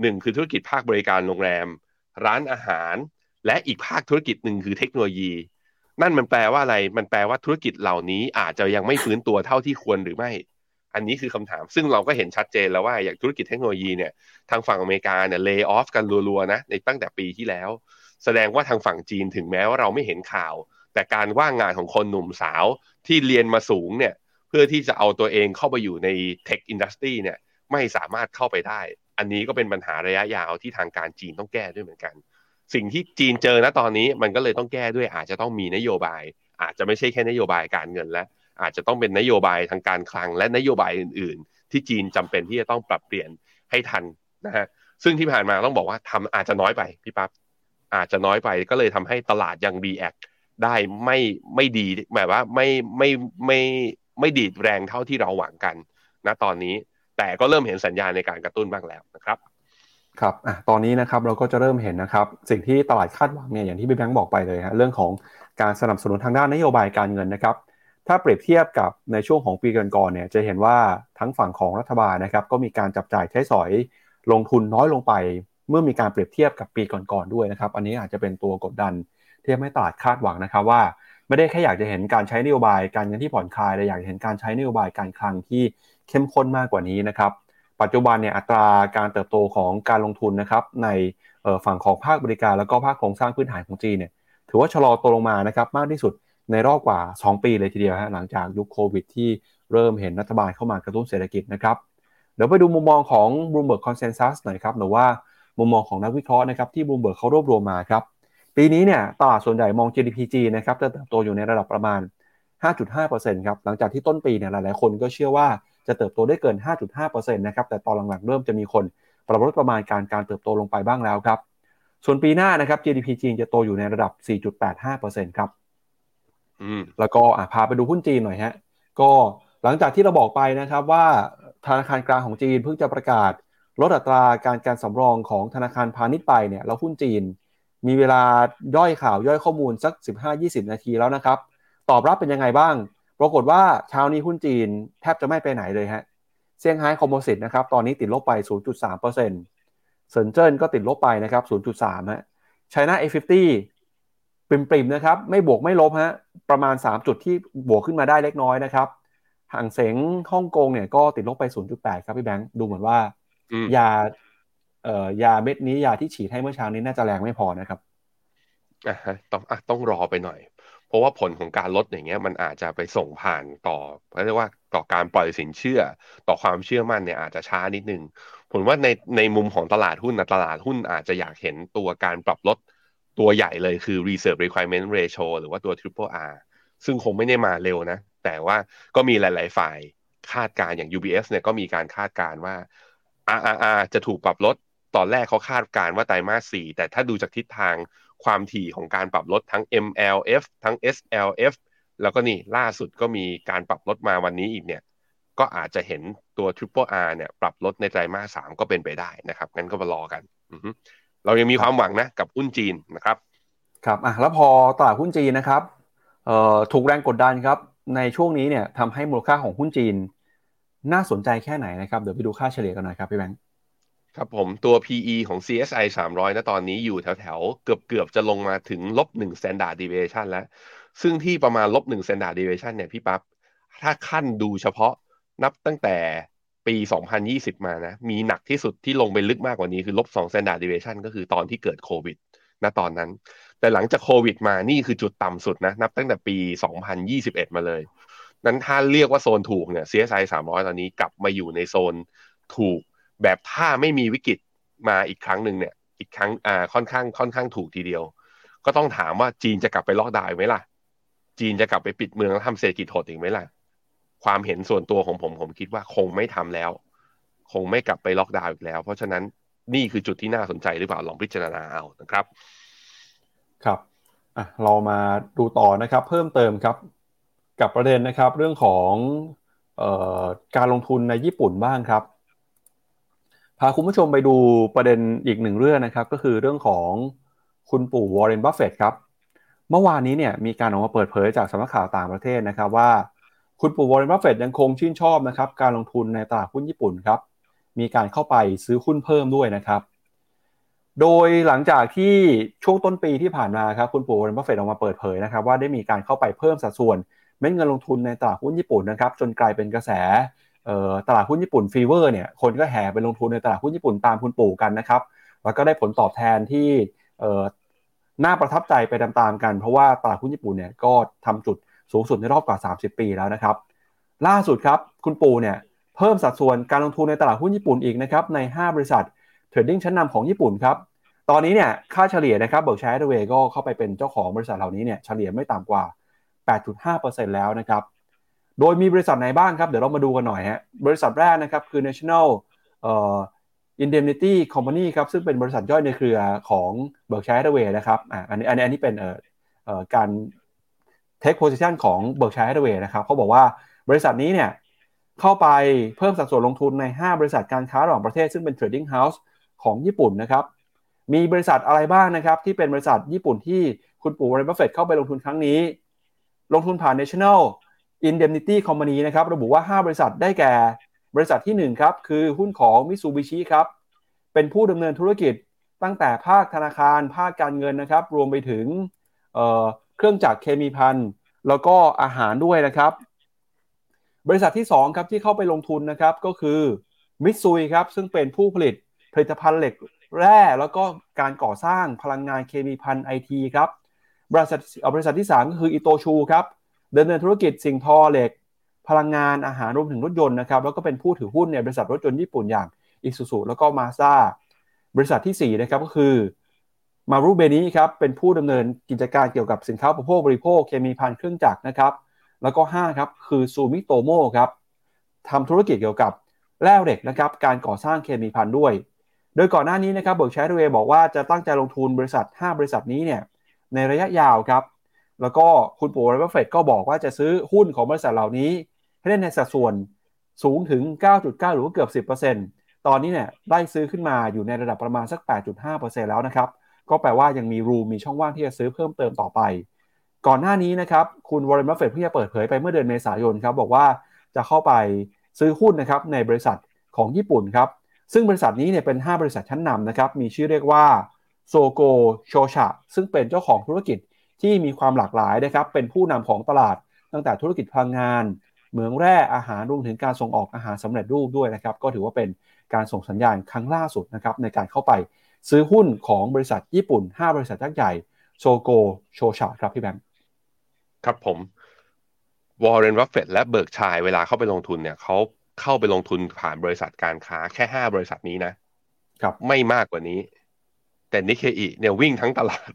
Speaker 3: หนึ่งคือธุรกิจภาคบริการโรงแรม ร้านอาหาร และอีกภาคธุรกิจหนึ่งคือเทคโนโลยี นั่นมันแปลว่าอะไร มันแปลว่าธุรกิจเหล่านี้อาจจะยังไม่ฟื้นตัวเท่าที่ควรหรือไม่ อันนี้คือคำถาม ซึ่งเราก็เห็นชัดเจนแล้วว่าอย่างธุรกิจเทคโนโลยีเนี่ยทางฝั่งอเมริกาเนี่ย layoff กันรัวๆนะในตั้งแต่ปีที่แล้ว แสดงว่าทางฝั่งจีนถึงแม้ว่าเราไม่เห็นข่าว แต่การว่างงานของคนหนุ่มสาวที่เรียนมาสูงเนี่ยเพื่อที่จะเอาตัวเองเข้าไปอยู่ใน tech industry เนี่ยไม่สามารถเข้าไปได้ อันนี้ก็เป็นปัญหาระยะยาวที่ทางการจีนต้องแก้ด้วยเหมือนกัน สิ่งที่จีนเจอณตอนนี้มันก็เลยต้องแก้ด้วยอาจจะต้องมีนโยบาย อาจจะไม่ใช่แค่นโยบายการเงินและอาจจะต้องเป็นนโยบายทางการคลังและนโยบายอื่น ๆ ที่จีนจำเป็นที่จะต้องปรับเปลี่ยนให้ทันนะฮะซึ่งที่ผ่านมาต้องบอกว่าทำอาจจะน้อยไปพี่ปั๊บอาจจะน้อยไปก็เลยทำให้ตลาดยังรีแอค ได้ไม่ไม่ดีแบบว่าไม่ไม่ไม่ไม่ดีดแรงเท่าที่เราหวังกันนะตอนนี้ แต่ก็เริ่มเห็นสัญญาณในการกระตุ้นบ้างแล้วนะครับ
Speaker 2: ครับอะตอนนี้นะครับเราก็จะเริ่มเห็นนะครับสิ่งที่ตลาดคาดหวังเนี่ยอย่างที่พี่แบงค์บอกไปเลยฮะเรื่องของการสนับสนุนทางด้านนโยบายการเงินนะครับ ถ้าเปรียบเทียบกับในช่วงของปีก่อนๆเนี่ยจะเห็นว่าทั้งฝั่งของรัฐบาลนะครับก็มีการจับจ่ายใช้สอยลงทุนน้อยลงไป เมื่อมีการเปรียบเทียบกับปีก่อนๆด้วยนะครับ อันนี้อาจจะเป็นตัวกดดัน ที่ทำให้ตลาดคาดหวังนะครับว่า ไม่ได้แค่อยากจะเห็นการใช้นโยบายการเงินที่ผ่อนคลายแต่อยากเห็นการใช้นโยบายการคลังที่เข้มข้นมากกว่านี้นะครับ ปัจจุบันเนี่ยอัตราการเติบโตของการลงทุนนะครับในฝั่งของภาคบริการแล้วก็ภาคโครงสร้างพื้นฐานของจีนเนี่ยถือว่าชะลอตัวลงมานะครับมากที่สุดในรอบกว่า 2 ปีเลยทีเดียวฮะหลังจากยุคโควิดที่เริ่มเห็นรัฐบาลเข้ามากระตุ้นเศรษฐกิจนะครับเดี๋ยวไปดูมุมมองของ Bloomberg Consensus หน่อยครับหรือว่ามุมมองของนักวิเคราะห์นะครับที่ Bloomberg เขารวบรวมมาครับ ปีนี้เนี่ยตลาดส่วนใหญ่มอง GDP จีนะครับจะเติบโตอยู่ในระดับประมาณ 5.5%ครับหลังจากที่ต้นปีเนี่ยหลายๆ คนก็เชื่อว่าจะเติบโตได้เกิน 5.5%นะครับแต่ตอนหลังๆ เริ่มจะมีคนปรับลดประมาณการการเติบโตลงไปบ้างแล้วครับส่วนปีหน้านะครับ GDP จีนจะโตอยู่ในระดับ 4.85%ครับแล้วก็พาไปดูหุ้นจีนหน่อยฮะก็หลังจากที่เราบอกไปนะครับว่าธนาคารกลางของจีนเพิ่งจะประกาศลดอัตราการการสำรองของธนาคารพาณิชย์ไปเนี่ยแล้วหุ้นจีน มีเวลาย่อยข่าวย่อยข้อมูลสัก 15-20 นาทีแล้วนะครับ ตอบรับเป็นยังไงบ้าง ปรากฏว่าเช้านี้หุ้นจีนแทบจะไม่ไปไหนเลยฮะเซี่ยงไฮ้คอมโพสิตนะครับตอนนี้ติดลบไป 0.3%เซินเจิ้นก็ติดลบไปนะครับ 0.3 ฮะไชน่า A50 ปริมๆนะครับ ไม่บวกไม่ลบฮะประมาณ 3 จุดที่บวกขึ้นมาได้เล็กน้อยนะครับห่างเสงฮ่องกงเนี่ยก็ติดลบไป 0.8 ครับพี่แบงค์ดูเหมือนว่ายาเอ่อ ยาเม็ดนี้ยาที่ฉีดให้เมื่อเช้านี้น่าจะแรงไม่พอนะครับ
Speaker 3: อะต้องอะต้องรอไปหน่อย เพราะว่าผลของการลดอย่างเงี้ยมันอาจจะไปส่งผ่านต่อเรียกว่าต่อการปล่อยสินเชื่อ ต่อความเชื่อมั่นเนี่ยอาจจะช้านิดนึงผมว่าในในมุมของตลาดหุ้นนะตลาดหุ้นอาจจะอยากเห็นตัวการปรับลดตัวใหญ่เลยคือ reserve requirement ratio หรือว่าตัว triple R ซึ่งคงไม่ได้มาเร็วนะ แต่ว่าก็มีหลาย ๆ ฝ่ายคาดการอย่าง UBS เนี่ยก็มีการคาดการว่า RRR จะถูกปรับลด ตอนแรกเขาคาดการว่าไตรมาส4แต่ถ้าดูจากทิศทางความถี่ของการปรับลดทั้ง MLF ทั้ง SLF แล้วก็นี่ล่าสุดก็มีการปรับลดมาวันนี้อีกเนี่ย ก็อาจจะเห็นตัว Triple R เนี่ย ปรับลดในไตรมาส3ก็เป็นไปได้นะครับงั้นก็มารอกันเรายังมีความหวังนะกับหุ้นจีนนะครับ
Speaker 2: ครับอะแล้วพอตลาดหุ้นจีนนะครับเอ่อถูกแรงกดดันครับในช่วงนี้เนี่ยทำให้มูลค่าของหุ้นจีน น่าสนใจแค่ไหนนะครับเดี๋ยวไปดูค่าเฉลี่ยกันหน่อยครับพี่แบงค์
Speaker 3: ครับผมตัว PE ของ CSI 300นะตอนนี้อยู่แถวแถวเกือบเกือบจะลงมาถึงลบหนึ่ง standard deviation แล้ว ซึ่งที่ประมาณลบหนึ่ง standard deviation เนี่ยพี่ปับ๊บถ้าขั้นดูเฉพาะนับตั้งแต่ปี 2020 มานะ มีหนักที่สุดที่ลงไปลึกมากกว่านี้คือลบ2 standard deviation ก็คือตอนที่เกิดโควิดณตอนนั้น แต่หลังจากโควิดมานี่คือจุดต่ำสุดนะ นับตั้งแต่ปี 2021 มาเลย นั้นถ้าเรียกว่าโซนถูกเนี่ย CSI 300 ตอนนี้กลับมาอยู่ในโซนถูก แบบถ้าไม่มีวิกฤตมาอีกครั้งหนึ่งเนี่ย อีกครั้งอ่าค่อนข้างค่อนข้างถูกทีเดียว ก็ต้องถามว่าจีนจะกลับไปล็อกดาวน์ไหมล่ะ จีนจะกลับไปปิดเมืองแล้วทำเศรษฐกิจหดอีกไหมล่ะ ความเห็นส่วนตัวของผมผมคิดว่าคงไม่ทำแล้ว คงไม่กลับไปล็อกดาวน์อีกแล้ว เพราะฉะนั้นนี่คือจุดที่น่าสนใจหรือเปล่าลองพิจารณาเอานะครับ
Speaker 2: ครับอะเรามาดูต่อนะครับ เพิ่มเติมครับ กับประเด็นนะครับ เรื่องของเอ่อการลงทุนในญี่ปุ่นบ้างครับ พาคุณผู้ชมไปดูประเด็นอีกหนึ่งเรื่องนะครับ ก็คือเรื่องของคุณปู่วอร์เรนบัฟเฟตครับ เมื่อวานนี้เนี่ยมีการออกมาเปิดเผยจากสำนักข่าวต่างประเทศนะครับว่า คุณปู่วอร์เรนบัฟเฟตยังคงชื่นชอบนะครับการลงทุนในตลาดหุ้นญี่ปุ่นครับ มีการเข้าไปซื้อหุ้นเพิ่มด้วยนะครับ โดยหลังจากที่ช่วงต้นปีที่ผ่านมาครับคุณปู่วอร์เรนบัฟเฟตออกมาเปิดเผยนะครับว่าได้มีการเข้าไปเพิ่มสัดส่วนเม็ดเงินลงทุนในตลาดหุ้นญี่ปุ่นนะครับจนกลายเป็นกระแส ตลาดหุ้นญี่ปุ่น fever เนี่ยคนก็แห่ไปลงทุนในตลาดหุ้นญี่ปุ่นตามคุณปู่กันนะครับ แล้วก็ได้ผลตอบแทนที่น่าประทับใจไปตามๆกัน เพราะว่าตลาดหุ้นญี่ปุ่นเนี่ยก็ทำจุดสูงสุดในรอบกว่า 30 ปีแล้วนะครับ ล่าสุดครับคุณปู่เนี่ยเพิ่มสัดส่วนการลงทุนในตลาดหุ้นญี่ปุ่นอีกนะครับใน 5 บริษัท trading ชั้นนำของญี่ปุ่นครับตอนนี้เนี่ยค่าเฉลี่ยนะครับ Berkshire Hathaway ก็เข้าไปเป็นเจ้าของบริษัทเหล่านี้เนี่ยเฉลี่ยไม่ต่ำกว่า 8.5%แล้วนะครับ โดยมีบริษัทไหนบ้างครับ เดี๋ยวเรามาดูกันหน่อยฮะบริษัทแรกนะครับคือ National เอ่อ Indemnity Company ครับซึ่งเป็นบริษัทย่อยในเครือของ Berkshire Hathaway นะครับอ่าอันนี้อันนี้อันนี้เป็นเอ่อเอ่อการ take position ของ Berkshire Hathaway นะครับเขาบอกว่าบริษัทนี้เนี่ยเข้าไปเพิ่มสัดส่วนลงทุนใน 5 บริษัทการค้าระหว่างประเทศซึ่งเป็น trading house ของญี่ปุ่นนะครับมีบริษัทอะไรบ้างนะครับ ที่เป็นบริษัทญี่ปุ่นที่คุณปู่วอร์เรนบัฟเฟตเข้าไปลงทุนครั้งนี้ ลงทุนผ่าน National Indemnity Company นะครับระบุว่า 5 บริษัทได้แก่ บริษัทที่ 1 ครับ คือหุ้นของมิซูบิชิครับ เป็นผู้ดำเนินธุรกิจตั้งแต่ภาคธนาคาร ภาคการเงินนะครับ รวมไปถึงเครื่องจักรเคมีพันแล้วก็อาหารด้วยนะครับ บริษัทที่ 2 ครับที่เข้าไปลงทุนนะครับก็คือมิตซุยครับซึ่งเป็นผู้ผลิตผลิตภัณฑ์เหล็กแร่แล้วก็การก่อสร้างพลังงานเคมีพันไอทีครับบริษัทบริษัทที่ 3 ก็คืออิโตชูครับ ดำเนินธุรกิจสิ่งทอเหล็ก พลังงานอาหารรวมถึงรถยนต์นะครับแล้วก็เป็นผู้ถือหุ้นในบริษัทรถยนต์ญี่ปุ่นอย่างอิซูซุแล้วก็มาสด้าบริษัทที่4นะครับก็คือมารูเบนี้ครับเป็นผู้ดำเนินกิจการเกี่ยวกับสินค้าอุปโภคบริโภคเคมีภัณฑ์เครื่องจักรนะครับ แล้วก็5ครับคือซูมิโตโมครับทำธุรกิจเกี่ยวกับแร่เหล็กนะครับการก่อสร้างเคมีภัณฑ์ด้วย โดยก่อนหน้านี้นะครับ Berkshire Hathaway บอกว่าจะตั้งใจลงทุนบริษัท 5 บริษัทนี้เนี่ยในระยะยาวครับ แล้วก็คุณปู่วอร์เรนบัฟเฟตก็บอกว่าจะซื้อหุ้นของบริษัทเหล่านี้ ให้ได้ในสัดส่วนสูงถึง 9.9 หรือเกือบ 10%ตอนนี้เนี่ยได้ซื้อขึ้นมาอยู่ในระดับประมาณสัก 8.5%แล้วนะครับ ก็แปลว่ายังมี roomีช่องว่างที่จะซื้อเพิ่มเติมต่อไป ก่อนหน้านี้นะครับ คุณวอร์เรนบัฟเฟตเพิ่งจะเปิดเผยไปเมื่อเดือนเมษายนครับ บอกว่าจะเข้าไปซื้อหุ้นนะครับในบริษัทของญี่ปุ่นครับ ซึ่งบริษัทนี้เนี่ยเป็น 5 บริษัทชั้นนำนะครับ มีชื่อเรียกว่าโซโกโชชะซึ่งเป็นเจ้าของธุรกิจ ที่มีความหลากหลายนะครับเป็นผู้นำของตลาด ตั้งแต่ธุรกิจพลังงาน เหมืองแร่อาหารรวมถึงการส่งออกอาหารสำเร็จรูปด้วยนะครับก็ถือว่าเป็นการส่งสัญญาณครั้งล่าสุดนะครับในการเข้าไปซื้อหุ้นของบริษัทญี่ปุ่น 5 บริษัทยักษ์ใหญ่โซโกโชชาครับพี่แบงค์
Speaker 3: ครับผมวอร์เรนบัฟเฟตและ Berkshire เวลาเข้าไปลงทุนเนี่ยเขาเข้าไปลงทุนผ่านบริษัทการค้าแค่ 5 บริษัทนี้นะครับไม่มากกว่านี้ แต่นิเคอีเนี่ยวิ่งทั้งตลาด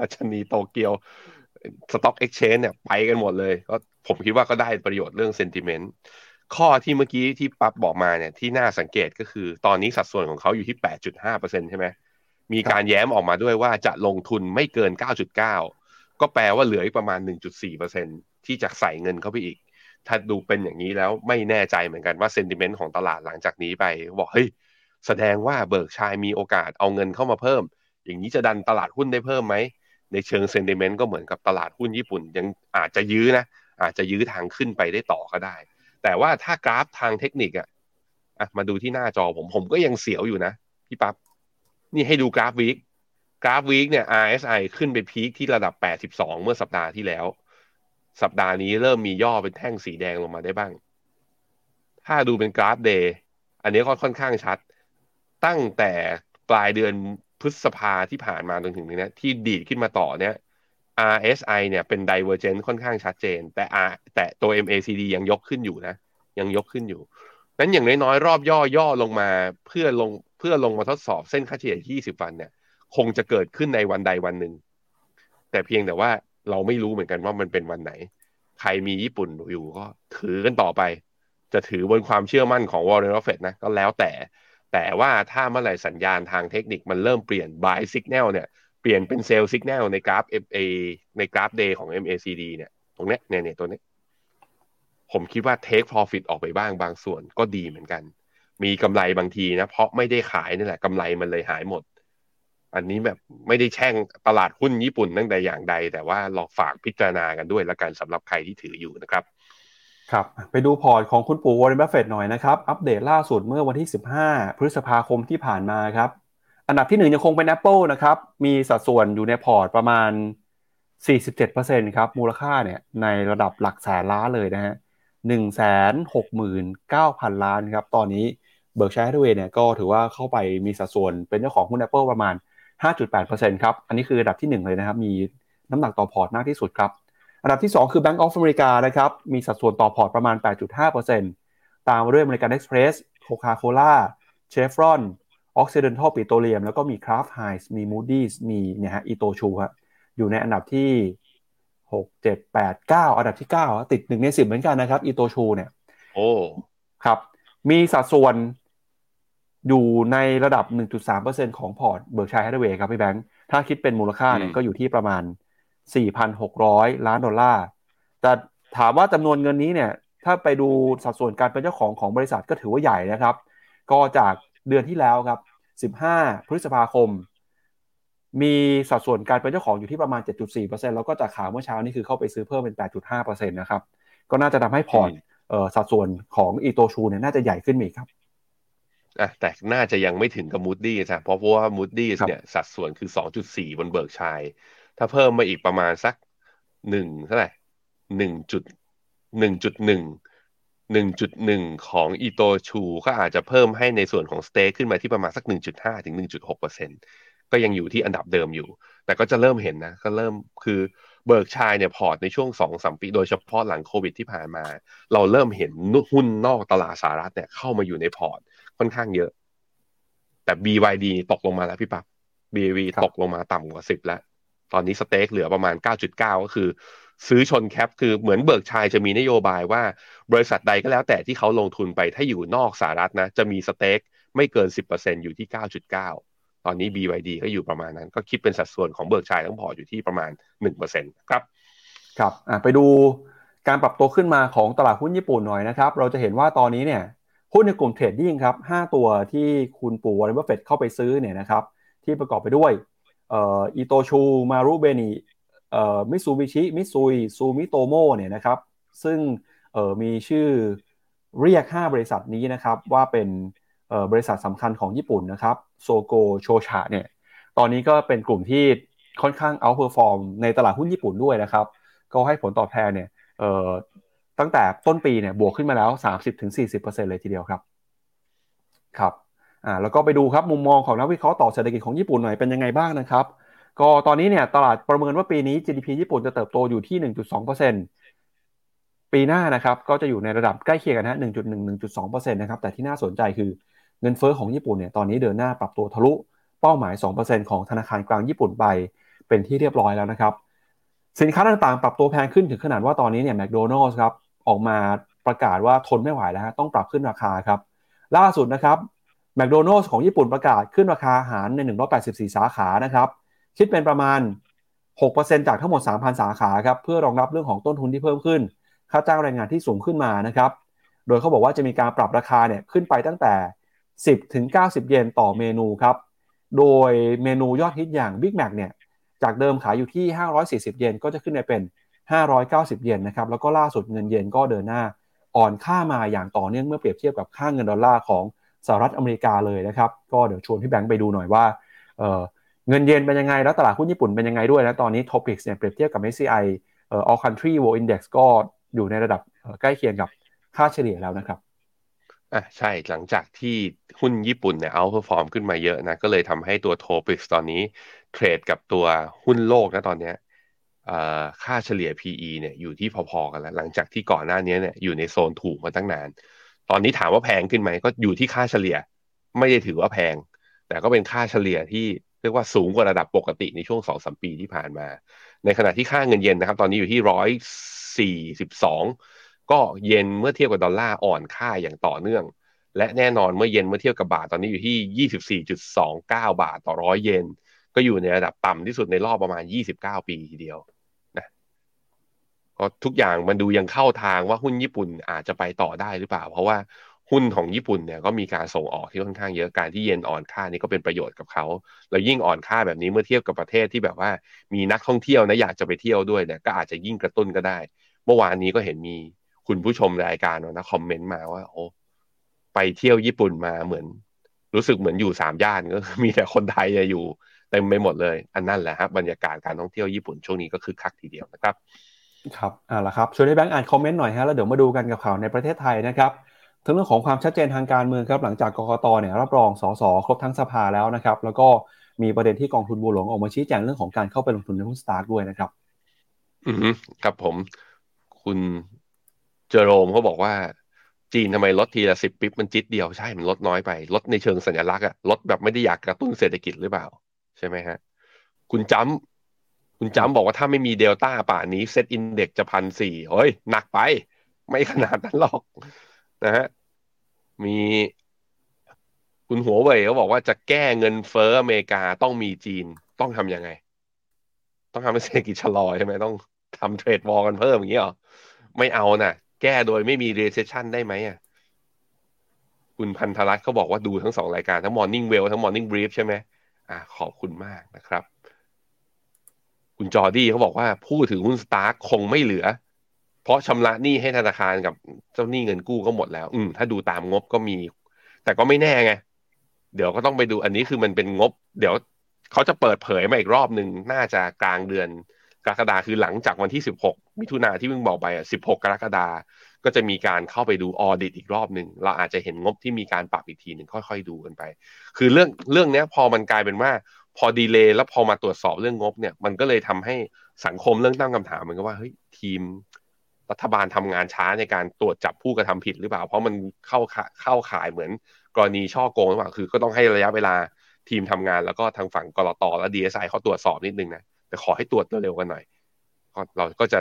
Speaker 3: ดัชนี Tokyo Stock Exchange เนี่ยไปกันหมดเลย ก็ผมคิดว่าก็ได้ประโยชน์เรื่อง sentiment ข้อที่เมื่อกี้ที่ปั๊บบอกมาเนี่ยที่น่าสังเกตก็คือตอนนี้สัดส่วนของเขาอยู่ที่ 8.5%ใช่ไหมมีการแย้มออกมาด้วยว่าจะลงทุนไม่เกิน 9.9 ก็แปลว่าเหลืออีกประมาณ 1.4%ที่จะใส่เงินเข้าไปอีก ถ้าดูเป็นอย่างนี้แล้วไม่แน่ใจเหมือนกันว่าเซนติเมนต์ของตลาดหลังจากนี้ไปบอกเฮ้ยแสดงว่าเบิร์กชัยมีโอกาสเอาเงินเข้ามาเพิ่ม อย่างนี้จะดันตลาดหุ้นได้เพิ่มไหม ในเชิงเซนติเมนต์ก็เหมือนกับตลาดหุ้นญี่ปุ่น ยังอาจจะยื้อนะ อาจจะยื้อทางขึ้นไปได้ต่อก็ได้ แต่ว่าถ้ากราฟทางเทคนิคอะอะมาดูที่หน้าจอผมผมก็ยังเสียวอยู่นะพี่ปับ๊บนี่ให้ดูกราฟ week กราฟ week เนี่ย RSI ขึ้นไป peak ที่ระดับ 82 เมื่อสัปดาห์ที่แล้ว สัปดาห์นี้เริ่มมีย่อเป็นแท่งสีแดงลงมาได้บ้าง ถ้าดูเป็นกราฟ day อันนี้ก็ค่อนข้างชัด ตั้งแต่ปลายเดือน พฤษภาที่ผ่านมาจนถึงนี้ที่ดีดขึ้นมาต่อเนี่ย RSI เนี่ยเป็น divergent ค่อนข้างชัดเจน แต่ R แต่ตัว MACD ยังยกขึ้นอยู่นะ ยังยกขึ้นอยู่ นั้นอย่างน้อยๆ รอบย่อย่อลงมาเพื่อลงเพื่อลงมาทดสอบเส้นค่าเฉลี่ย 20 วันเนี่ย คงจะเกิดขึ้นในวันใดวันหนึ่ง แต่เพียงแต่ว่าเราไม่รู้เหมือนกันว่ามันเป็นวันไหน ใครมีญี่ปุ่นอยู่ก็ถือกันต่อไป จะถือบนความเชื่อมั่นของวอร์เรน b ฟเฟตนะก็แล้วแต่ แต่ว่าถ้าเมื่อไหร่สัญญาณทางเทคนิคมันเริ่มเปลี่ยน buy signal เนี่ยเปลี่ยนเป็น sell signal ในกราฟ FA ในกราฟ day ของ MACD เนี่ยตรงเนี้ยเนี่ยเนี่ยตัวนี้ผมคิดว่า take profit ออกไปบ้างบางส่วนก็ดีเหมือนกัน มีกำไรบางทีนะ เพราะไม่ได้ขายนี่แหละกำไรมันเลยหายหมด อันนี้แบบไม่ได้แช่งตลาดหุ้นญี่ปุ่นตั้งแต่อย่างใด แต่ว่าลองฝากพิจารณากันด้วยละกันสำหรับใครที่ถืออยู่นะครับ
Speaker 2: ครับไปดูพอร์ตของคุณปู่วอร์เรนบัฟเฟตต์หน่อยนะครับ อัปเดตล่าสุดเมื่อวันที่ 15 พฤษภาคมที่ผ่านมาครับ อันดับที่1ยังคงเป็น Apple นะครับ มีสัดส่วนอยู่ในพอร์ตประมาณ 47%ครับ มูลค่าเนี่ยในระดับหลักแสนล้านเลยนะฮะ169,000 ล้านครับ ตอนนี้ Berkshire Hathaway เนี่ยก็ถือว่าเข้าไปมีสัดส่วนเป็นเจ้าของหุ้น Apple ประมาณ 5.8%ครับ อันนี้คืออันดับที่ 1 เลยนะครับ มีน้ำหนักต่อพอร์ตมากที่สุดครับ อันดับที่ 2 คือ Bank of America นะครับมีสัดส่วนต่อพอร์ตประมาณ 8.5%ตามมาด้วย American Express Coca-Cola Chevron Occidental Petroleum แล้วก็มี Kraft Heinz มี Moody's มีเนี่ยฮะ Itochu ครับอยู่ในอันดับที่ 6 7 8 9 อันดับที่ 9 ติด 1 ใน 10 เหมือนกันนะครับ Itochu เนี่ย
Speaker 3: โอ้
Speaker 2: ครับมีสัดส่วนอยู่ในระดับ 1.3%ของพอร์ต Berkshire Hathaway ครับพี่แบงค์ ถ้าคิดเป็นมูลค่าเนี่ยก็อยู่ที่ประมาณ 4,600 ล้านดอลลาร์ แต่ถามว่าจำนวนเงินนี้เนี่ยถ้าไปดูสัดส่วนการเป็นเจ้าของของบริษัทก็ถือว่าใหญ่นะครับ ก็จากเดือนที่แล้วครับ 15 พฤษภาคม มีสัดส่วนการเป็นเจ้าของอยู่ที่ประมาณ 7.4%แล้วก็จากข่าวเมื่อเช้านี่คือเข้าไปซื้อเพิ่มเป็น 8.5%นะครับ ก็น่าจะทำให้พอร์ตสัดส่วนของอีโตชูเนี่ยน่าจะใหญ่ขึ้นอีกครับ
Speaker 3: อะแต่น่าจะยังไม่ถึงกับ Moody's ใช่เพราะว่า Moody's เนี่ยสัดส่วนคือ 2.4 บน Berkshire ถ้าเพิ่มมาอีกประมาณสักหนึ่งเท่าไหร่หนึ่งจุดหนึ่งจุดหนึ่งหนึ่งจุดหนึ่งของอีโตชูก็อาจจะเพิ่มให้ในส่วนของ stake ขึ้นมาที่ประมาณสักหนึ่งจุดห้าถึงหนึ่งจุดหกเปอร์เซ็นก็ยังอยู่ที่อันดับเดิมอยู่ แต่ก็จะเริ่มเห็นนะ ก็เริ่มคือ Berkshire เนี่ยพอร์ตในช่วงสองสามปี โดยเฉพาะหลังโควิดที่ผ่านมา เราเริ่มเห็นหุ้นนอกตลาดสหรัฐเนี่ยเข้ามาอยู่ในพอร์ตค่อนข้างเยอะ แต่ BYD ตกลงมาแล้วพี่ปับ๊บ BYD ตกลงมาต่ำกว่าสิบแล้ว ตอนนี้ stake เหลือประมาณ 9.9 ก็คือ ซื้อชน cap คือเหมือน Berkshire จะมีนโยบายว่า บริษัทใดก็แล้วแต่ที่เขาลงทุนไปถ้าอยู่นอกสหรัฐนะ จะมี stake ไม่เกิน 10%อยู่ที่ 9.9 ตอนนี้ BYD ก็อยู่ประมาณนั้น ก็คิดเป็นสัดส่วนของ Berkshire ทั้งพอร์ตอยู่ที่ประมาณ 1%ครับ
Speaker 2: ครับไปดูการปรับตัวขึ้นมาของตลาดหุ้นญี่ปุ่นหน่อยนะครับ เราจะเห็นว่าตอนนี้เนี่ยหุ้นในกลุ่ม trading ครับ 5 ตัวที่คุณปู่วอร์เรนบัฟเฟตต์เข้าไปซื้อเนี่ยนะครับ ที่ประกอบไปด้วย อิโตชู มารุเบนิมิตซูบิชิ มิซุย ซูมิโตโมเนี่ยนะครับ ซึ่งมีชื่อเรียก 5 บริษัทนี้นะครับ ว่าเป็นบริษัทสำคัญของญี่ปุ่นนะครับ โซโกโชชาเนี่ย ตอนนี้ก็เป็นกลุ่มที่ค่อนข้าง outperform ในตลาดหุ้นญี่ปุ่นด้วยนะครับ ก็ให้ผลตอบแทนเนี่ยตั้งแต่ต้นปีเนี่ยบวกขึ้นมาแล้ว 30-40%เลยทีเดียวครับ ครับ อ่าแล้วก็ไปดูครับมุมมองของนักวิเคราะห์ต่อเศรษฐกิจของญี่ปุ่นหน่อยเป็นยังไงบ้างนะครับ ก็ตอนนี้เนี่ยตลาดประเมินว่าปีนี้ GDP ญี่ปุ่นจะเติบโตอยู่ที่ 1.2%ปีหน้านะครับก็จะอยู่ในระดับใกล้เคียงกันนะ1.1-1.2%นะครับแต่ที่น่าสนใจคือเงินเฟอ้อของญี่ปุ่นเนี่ยตอนนี้เดินหน้าปรับตัวทะลุเป้าหมาย 2%ของธนาคารกลางญี่ปุ่นไปเป็นที่เรียบร้อยแล้วนะครับ สินค้าต่างๆ ปรับตัวแพงขึ้นถึงขนาดว่าตอนนี้เนี่ยแมคโดนัลล์ครับออกมาประกาศว่าทนไม่ไหวแล้วฮะต้องปรับขึ้นราคาครับ ล่าสุดนะครับ แมคโดนัลล์ของญี่ปุ่นประกาศขึ้นราคาอาหารใน 184 สาขานะครับคิดเป็นประมาณ 6%จากทั้งหมด 3,000 สาขาครับเพื่อรองรับเรื่องของต้นทุนที่เพิ่มขึ้น ค่าจ้างแรงงานที่สูงขึ้นมานะครับโดยเขาบอกว่าจะมีการปรับราคาเนี่ยขึ้นไปตั้งแต่ 10 ถึง 90 เยนต่อเมนูครับโดยเมนูยอดฮิตอย่าง Big Mac เนี่ยจากเดิมขายอยู่ที่ 540 เยนก็จะขึ้นไปเป็น 590 เยนนะครับแล้วก็ล่าสุดเงินเยนก็เดินหน้าอ่อนค่ามาอย่างต่อเนื่องเมื่อเปรียบเทียบกับค่าเงินดอลลาร์ของ สหรัฐอเมริกาเลยนะครับ ก็เดี๋ยวชวนพี่แบงค์ไปดูหน่อยว่าเเงินเยนเป็นยังไง แล้วตลาดหุ้นญี่ปุ่นเป็นยังไงด้วยนะตอนนี้ Topics เนี่ยเปรียบเทียบกับ MSCI เอ่อ All Country World Index ก็อยู่ในระดับใกล้เคียงกับค่าเฉลี่ยแล้วนะครับ
Speaker 3: อะใช่หลังจากที่หุ้นญี่ปุ่นเนี่ย outperform ขึ้นมาเยอะนะ ก็เลยทำให้ตัว TOPIX ตอนนี้เทรดกับตัวหุ้นโลกนะตอนเนี้ยค่าเฉลี่ย PE เนี่ยอยู่ที่พอๆกันแล้ว หลังจากที่ก่อนหน้านี้เนี่ยอยู่ในโซนถูกมาตั้งนาน ตอนนี้ถามว่าแพงขึ้นไหมก็อยู่ที่ค่าเฉลี่ย ไม่ได้ถือว่าแพง แต่ก็เป็นค่าเฉลี่ยที่เรียกว่าสูงกว่าระดับปกติในช่วงสองสามปีที่ผ่านมา ในขณะที่ค่าเงินเยนนะครับ ตอนนี้อยู่ที่ร้อยสี่สิบสองก็เยนเมื่อเทียบกับดอลลาร์อ่อนค่าอย่างต่อเนื่อง และแน่นอนเมื่อเยนเมื่อเทียบกับบาทตอนนี้อยู่ที่ยี่สิบสี่จุดสองเก้าบาทต่อร้อยเยนก็อยู่ในระดับต่ำที่สุดในรอบประมาณยี่สิบเก้าปีทีเดียว ก็ทุกอย่างมันดูยังเข้าทางว่าหุ้นญี่ปุ่นอาจจะไปต่อได้หรือเปล่า เพราะว่าหุ้นของญี่ปุ่นเนี่ยก็มีการส่งออกที่ค่อนข้างเยอะการที่เยนอ่อนค่านี่ก็เป็นประโยชน์กับเขาแล้วยิ่งอ่อนค่าแบบนี้เมื่อเทียบกับประเทศที่แบบว่ามีนักท่องเที่ยวนะอยากจะไปเที่ยวด้วยเนี่ยก็อาจจะยิ่งกระตุ้นก็ได้ เมื่อวานนี้ก็เห็นมีคุณผู้ชมรายการนะคอมเมนต์มาว่า โอ้ไปเที่ยวญี่ปุ่นมาเหมือน รู้สึกเหมือนอยู่สามย่านก็มีแต่คนไทยอยู่เต็มไปหมดเลย อันนั่นแหละครับบรรยากาศการท่องเที่ยวญี่ปุ่นช่วงนี้ก็คือคักทีเดียวนะครับ
Speaker 2: ครับอ่าละครับช่วยให้แบงค์อ่านคอมเมนต์หน่อยฮะแล้วเดี๋ยวมาดูกันกับข่าวในประเทศไทยนะครับถึงเรื่องของความชัดเจนทางการเมืองครับหลังจากกรกตเนี่ยรับรองสสครบทั้งสภาแล้วนะครับ แล้วก็มีประเด็นที่กองทุนบัวหลวงออกมาชี้แจงเรื่องของการเข้าไปลงทุนในหุ้น STARK ด้วยนะครับ
Speaker 3: อืมครับผม คุณเจอโรมเขาบอกว่า จีนทำไมลดทีละสิบ bip มันจิ๊ดเดียวใช่มันลดน้อยไป ลดในเชิงสัญลักษณ์อะลดแบบไม่ได้อยากกระตุ้นเศรษฐกิจหรือเปล่า ใช่ไหมฮะ คุณจ้ำ คุณจำบอกว่าถ้าไม่มีเดลต้าป่านนี้ SET Index จะพันสี่เฮ้ย หนักไป ไม่ขนาดนั้นหรอกนะฮะ มีคุณหัวเว่ยเขาบอกว่าจะแก้เงินเฟ้ออเมริกาต้องมีจีนต้องทำยังไง ต้องทำให้เศรษฐกิจชะลอใช่ไหมต้องทำ trade war กันเพิ่มอย่างนี้หรอ ไม่เอานะ่ะ แก้โดยไม่มี recession ได้ไหมอะคุณพันธรัตน์เขาบอกว่าดูทั้งสองรายการทั้ง Morning Wealth ทั้ง Morning Brief ใช่ไหมอ่าขอบคุณมากนะครับ คุณจอร์ดี้เขาบอกว่าผู้ถือหุ้น STARK คงไม่เหลือ เพราะชำระหนี้ให้ธนาคารกับเจ้าหนี้เงินกู้ก็หมดแล้ว อืมถ้าดูตามงบก็มี แต่ก็ไม่แน่ไง เดี๋ยวก็ต้องไปดูอันนี้คือมันเป็นงบ เดี๋ยวเขาจะเปิดเผยมาอีกรอบหนึ่งน่าจะกลางเดือนกรกฎาคือหลังจากวันที่ 16 มิถุนาที่เพิ่งบอกไปอะ 16 กรกฎาก็จะมีการเข้าไปดูออดิตอีกรอบหนึ่งเราอาจจะเห็นงบที่มีการปรับอีกทีหนึ่งค่อย ๆ ดูกันไป คือเรื่องเรื่องนี้พอมันกลายเป็นว่า พอดีเลย์แล้วพอมาตรวจสอบเรื่องงบเนี่ย มันก็เลยทำให้สังคมเรื่องตั้งคำถามเหมือนกับว่าเฮ้ยทีมรัฐบาลทำงานช้าในการตรวจจับผู้กระทำผิดหรือเปล่า เพราะมันเข้าเข้าข่ายเหมือนกรณีช่อโกงหรือเปล่าคือ ก็ต้องให้ระยะเวลาทีมทำงานแล้วก็ทางฝั่งกรตและดีเอสไอเขาตรวจสอบนิดนึงนะแต่ขอให้ตรวจเร็วๆกันหน่อยก็เราก็จะ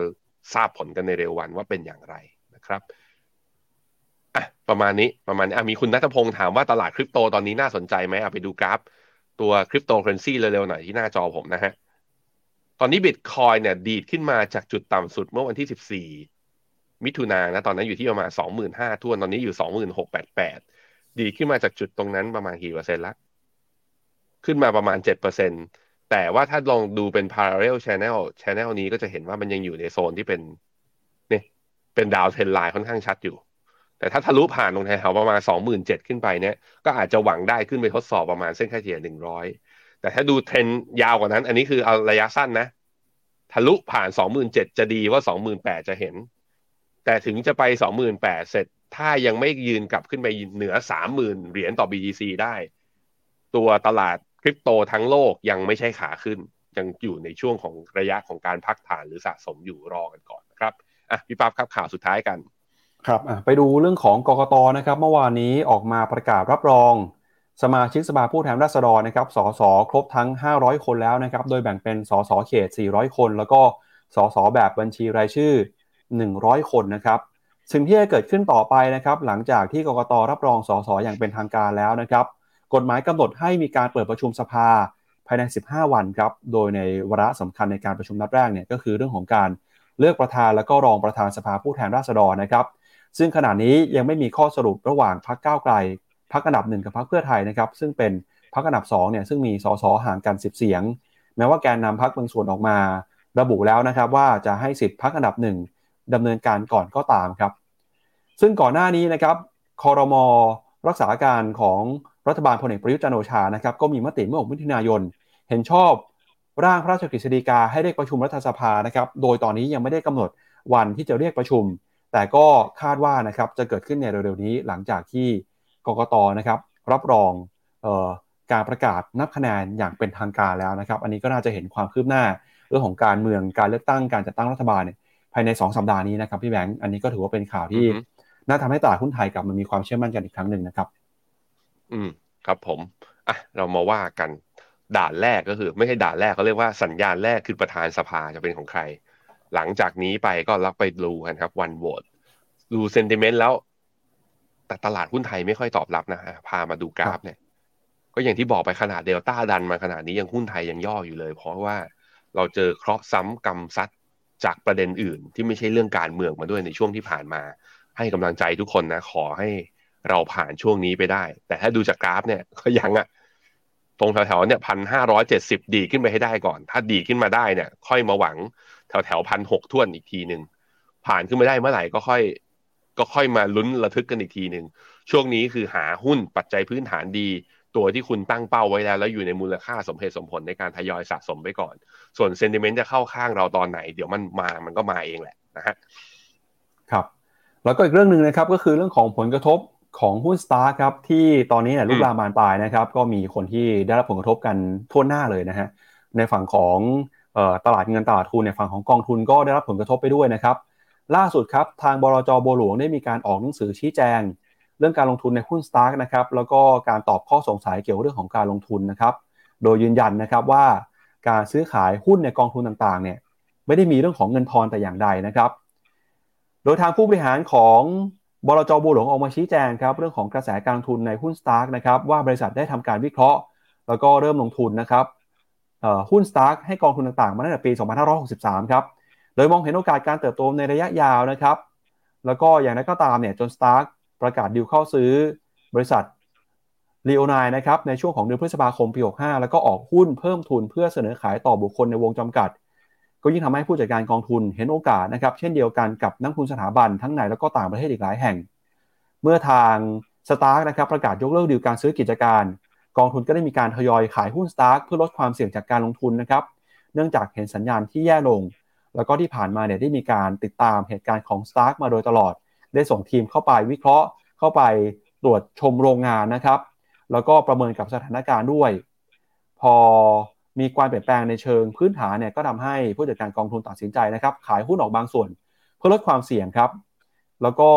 Speaker 3: ทราบผลกันในเร็ววันว่าเป็นอย่างไรนะครับอะประมาณนี้ประมาณนี้มีคุณนัทพงศ์ถามว่าตลาดคริปโตตอนนี้น่าสนใจไหมเอาไปดูกราฟ ตัวคริปโตเคอเรนซีเร็วๆหน่อยที่หน้าจอผมนะฮะ ตอนนี้บิตคอยน์เนี่ยดีดขึ้นมาจากจุดต่ำสุดเมื่อวันที่สิบสี่มิถุนายนนะ ตอนนั้นอยู่ที่ประมาณสองหมื่นห้าถ้วน ตอนนี้อยู่สองหมื่นหกแปดแปดดีดขึ้นมาจากจุดตรงนั้นประมาณกี่เปอร์เซ็นต์ละ ขึ้นมาประมาณเจ็ดเปอร์เซ็นต์แต่ว่าถ้าลองดูเป็น parallel channel channel นี้ก็จะเห็นว่ามันยังอยู่ในโซนที่เป็นเนี่ยเป็น downtrend line ค่อนข้างชัดอยู่ แต่ถ้าทะลุผ่านตรงแถวประมาณสองหมื่นเจ็ดขึ้นไปเนี่ยก็อาจจะหวังได้ขึ้นไปทดสอบประมาณเส้นค่าเฉลี่ยหนึ่งร้อยแต่ถ้าดูเทรนยาวกว่านั้น อันนี้คือเอาระยะสั้นนะ ทะลุผ่านสองหมื่นเจ็ดจะดีว่าสองหมื่นแปดจะเห็น แต่ถึงจะไปสองหมื่นแปดเสร็จ ถ้ายังไม่ยืนกลับขึ้นไปเหนือสามหมื่นเหรียญต่อ BTC ได้ ตัวตลาดคริปโตทั้งโลกยังไม่ใช่ขาขึ้น ยังอยู่ในช่วงของระยะของการพักฐานหรือสะสมอยู่รอกันก่อนนะครับอะพี่ปั๊บครับข่าวสุดท้ายกัน
Speaker 2: ครับไปดูเรื่องของกกตนะครับเมื่อวานนี้ออกมาประกาศรับรอง สมาชิกสภาผู้แทนราษฎรนะครับสสครบทั้ง 500 คนแล้วนะครับโดยแบ่งเป็นสสเขต 400 คน แล้วก็สสแบบบัญชีรายชื่อ 100 คนนะครับสิ่งที่จะเกิดขึ้นต่อไปนะครับหลังจากที่กกตรับรองสสอย่างเป็นทางการแล้วนะครับกฎหมายกำหนดให้มีการเปิดประชุมสภาภายใน 15 วันครับโดยในวาระสำคัญในการประชุมนัดแรกเนี่ยก็คือเรื่องของการเลือกประธานและก็รองประธานสภาผู้แทนราษฎรนะครับ ซึ่งขณะนี้ยังไม่มีข้อสรุประหว่างพรรคก้าวไกลพรรคอันดับหนึ่งกับพรรคเพื่อไทยนะครับซึ่งเป็นพรรคอันดับ2เนี่ยซึ่งมีสสห่างกัน 10 เสียง แม้ว่าแกนนำพรรคบางส่วนออกมา ระบุแล้วนะครับว่าจะให้สิทธิ์พรรคอันดับหนึ่งดำเนินการก่อนก็ตามครับ ซึ่งก่อนหน้านี้นะครับคอรมอรักษาการของรัฐบาลพลเอกประยุทธ์จันโอชานะครับก็มีมติเมื่อ6มิถุนายน เห็นชอบร่างพระราชกฤษฎีกาให้เรียกประชุมรัฐสภานะครับ โดยตอนนี้ยังไม่ได้กำหนดวันที่จะเรียกประชุม แต่ก็คาดว่านะครับจะเกิดขึ้นในเร็วๆนี้หลังจากที่กกตนะครับรับรองออการประกาศนับคะแนนอย่างเป็นทางการแล้วนะครับ อันนี้ก็น่าจะเห็นความคืบหน้าเรื่องของการเมืองการเลือกตั้งการจัดตั้งรัฐบาลเนี่ยภายใน 2 สัปดาห์นี้นะครับพี่แบงค์อันนี้ก็ถือว่าเป็นข่าวที่น่าทำให้ตลาดหุ้นไทยกลับมามีความเชื่อมั่นกันอีกครั้งหนึ่งนะครับ
Speaker 3: อืมครับผมอะเรามาว่ากันด่านแรกก็คือ ไม่ใช่ด่านแรกเขาเรียกว่าสัญญาณแรกคือประธานสภาจะเป็นของใคร หลังจากนี้ไปก็รับไปดูกันครับ วันโหวตดูเซนติเมนต์แล้ว แต่ตลาดหุ้นไทยไม่ค่อยตอบรับนะฮะพามาดูกราฟเนี่ย ก็อย่างที่บอกไปขนาดเดลต้าดันมาขนาดนี้ยังหุ้นไทยยังย่ออยู่เลย เพราะว่าเราเจอเคราะห์ซ้ำกรรมซัดจากประเด็นอื่น ที่ไม่ใช่เรื่องการเมืองมาด้วยในช่วงที่ผ่านมา ให้กำลังใจทุกคนนะ ขอให้เราผ่านช่วงนี้ไปได้ แต่ถ้าดูจากกราฟเนี่ยก็ยังอะตรงแถวๆเนี่ยพันห้าร้อยเจ็ดสิบดีขึ้นไปให้ได้ก่อน ถ้าดีขึ้นมาได้เนี่ย ค่อยมาหวัง แถวแถวพันหกท่วนอีกทีหนึ่งผ่านขึ้นมาได้เมื่อไหร่ก็ค่อย ก็ค่อยมาลุ้นระทึกกันอีกทีหนึ่งช่วงนี้คือหาหุ้นปัจจัยพื้นฐานดี ตัวที่คุณตั้งเป้าไว้แล้ว แล้วอยู่ในมูลค่าสมเหตุสมผลในการทยอยสะสมไปก่อน ส่วนเซนติเมนต์จะเข้าข้างเราตอนไหน เดี๋ยวมันมามันก็มาเองแหละนะฮะ
Speaker 2: ครับแล้วก็อีกเรื่องหนึ่งนะครับก็คือเรื่องของผลกระทบของหุ้นสตาร์ครับที่ตอนนี้เนี่ยลูกลามานปลายนะครับ ก็มีคนที่ได้รับผลกระทบกันทั่วหน้าเลยนะฮะในฝั่งของ ตลาดเงินตลาดทุนในฝั่งของกองทุนก็ได้รับผลกระทบไปด้วยนะครับ ล่าสุดครับทางบลจบัวหลวงได้มีการออกหนังสือชี้แจง เรื่องการลงทุนในหุ้นสตาร์นะครับแล้วก็การตอบข้อสงสัยเกี่ยวกับเรื่องของการลงทุนนะครับ โดยยืนยันนะครับว่าการซื้อขายหุ้นในกองทุนต่างๆเนี่ยไม่ได้มีเรื่องของเงินทอนแต่อย่างใดนะครับ โดยทางผู้บริหารของบลจบัวหลวงออกมาชี้แจงครับเรื่องของกระแสการลงทุนในหุ้นสตาร์กนะครับว่าบริษัทได้ทำการวิเคราะห์ แล้วก็เริ่มลงทุนนะครับ หุ้นสตาร์กให้กองทุนต่างๆ มาตั้งแต่ปี 2563 ครับ โดยมองเห็นโอกาสการเติบโตในระยะยาวนะครับ แล้วก็อย่างนั้นก็ตามเนี่ยจนสตาร์กประกาศดีลเข้าซื้อบริษัทลีโอนี่นะครับในช่วงของเดือนพฤษภาคมปี 65 แล้วก็ออกหุ้นเพิ่มทุนเพื่อเสนอขายต่อบุคคลในวงจำกัด ก็ยิ่งทำให้ผู้จัดการกองทุนเห็นโอกาสนะครับ เช่นเดียวกันกับนักลงทุนสถาบันทั้งในแล้วก็ต่างประเทศอีกหลายแห่ง เมื่อทางสตาร์กนะครับประกาศยกเลิกดีลการซื้อกิจการ กองทุนก็ได้มีการทยอยขายหุ้นสตาร์กเพื่อลดความเสี่ยงจากการลงทุนนะครับ เนื่องจากเห็นสัญญาณที่แย่ลง แล้วก็ที่ผ่านมาเนี่ยได้มีการติดตามเหตุการณ์ของสตาร์กมาโดยตลอด ได้ส่งทีมเข้าไปวิเคราะห์ เข้าไปตรวจชมโรงงานนะครับ แล้วก็ประเมินกับสถานการณ์ด้วย พอมีความเปลี่ยนแปลงในเชิงพื้นฐานเนี่ยก็ทำให้ผู้จัดการกองทุนตัดสินใจนะครับ ขายหุ้นออกบางส่วน เพื่อลดความเสี่ยงครับ แล้วก็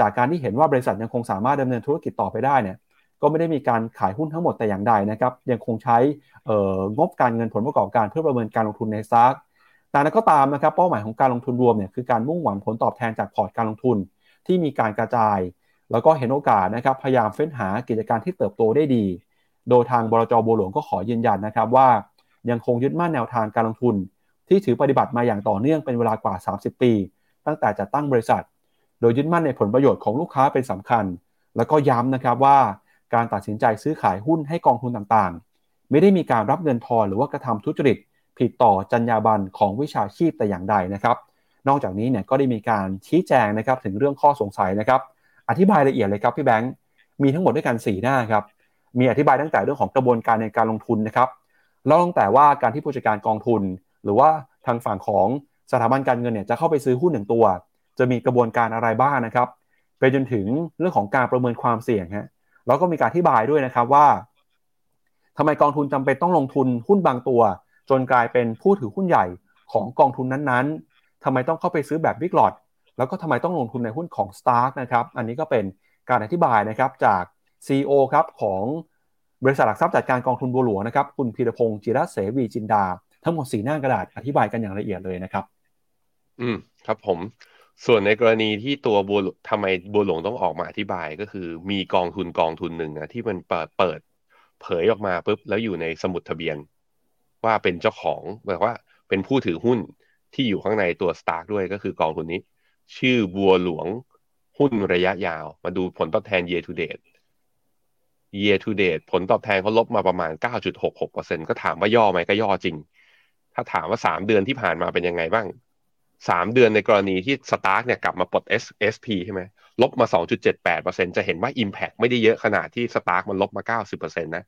Speaker 2: จากการที่เห็นว่าบริษัทยังคงสามารถดำเนินธุรกิจต่อไปได้เนี่ย ก็ไม่ได้มีการขายหุ้นทั้งหมดแต่อย่างใดนะครับ ยังคงใช้งบการเงินผลประกอบการเพื่อประเมินการลงทุนในซากแต่นั้นก็ตามนะครับเป้าหมายของการลงทุนรวมเนี่ยคือการมุ่งหวังผลตอบแทนจากพอร์ตการลงทุนที่มีการกระจาย แล้วก็เห็นโอกาสนะครับพยายามเฟ้นหากิจการที่เติบโตได้ดี โดยทางบรจบัวหลวงก็ขอยืนยันนะครับว่า ยังคงยึดมั่นแนวทางการลงทุน ที่ถือปฏิบัติมาอย่างต่อเนื่องเป็นเวลากว่า 30 ปี ตั้งแต่จัดตั้งบริษัท โดยยึดมั่นในผลประโยชน์ของลูกค้าเป็นสำคัญ แล้วก็ย้ำนะครับว่า การตัดสินใจซื้อขายหุ้นให้กองทุนต่างๆ ไม่ได้มีการรับเงินทอนหรือว่ากระทำทุจริต ผิดต่อจรรยาบรรณของวิชาชีพแต่อย่างใดนะครับ นอกจากนี้เนี่ยก็ได้มีการชี้แจงนะครับถึงเรื่องข้อสงสัยนะครับ อธิบายละเอียดเลยครับพี่แบงค์มีทั้งหมดด้วยกัน4หน้าครับมีอธิบายตั้งแต่เรื่องของกระบวนการในการลงทุนนะครับเล่าตั้งแต่ว่าการที่ผู้จัดการกองทุน หรือว่าทางฝั่งของสถาบันการเงินเนี่ยจะเข้าไปซื้อหุ้นหนึ่งตัว จะมีกระบวนการอะไรบ้างนะครับ ไปจนถึงเรื่องของการประเมินความเสี่ยงฮะ แล้วก็มีการอธิบายด้วยนะครับว่าทำไมกองทุนจำเป็นต้องลงทุนหุ้นบางตัว จนกลายเป็นผู้ถือหุ้นใหญ่ของกองทุนนั้นๆทำไมต้องเข้าไปซื้อแบบวิกลอดแล้วก็ทำไมต้องลงทุนในหุ้นของ Stark นะครับอันนี้ก็เป็นการอธิบายนะครับจาก CEO ครับของบริษัทหลักทรัพย์จัดการกองทุนบัวหลวงนะครับคุณพีรพงศ์จิรเสวีจินดา ทั้งหมดสีหน้ากระดาษอธิบายกันอย่างละเอียดเลยนะครับ
Speaker 3: อืมครับผม ส่วนในกรณีที่ตัวบัวทำไมบัวหลวงต้องออกมาอธิบายก็คือมีกองทุนกองทุนหนึ่งนะที่มันเปิดเปิด เผยออกมาปุ๊บแล้วอยู่ในสมุดทะเบียน ว่าเป็นเจ้าของแบบว่าเป็นผู้ถือหุ้นที่อยู่ข้างในตัวสตาร์กด้วยก็คือกองทุนนี้ ชื่อบัวหลวงหุ้นระยะยาว มาดูผลตอบแทน year to date year to date ผลตอบแทนเขาลบมาประมาณ 9.66%ก็ถามว่าย่อไหมก็ย่อจริง ถ้าถามว่า 3 เดือนที่ผ่านมาเป็นยังไงบ้าง 3เดือนในกรณีที่สตาร์กเนี่ยกลับมาปลด S SP ใช่ไหมลบมา 2.78%จะเห็นว่า Impact ไม่ได้เยอะขนาดที่สตาร์กมันลบมา 90%นะ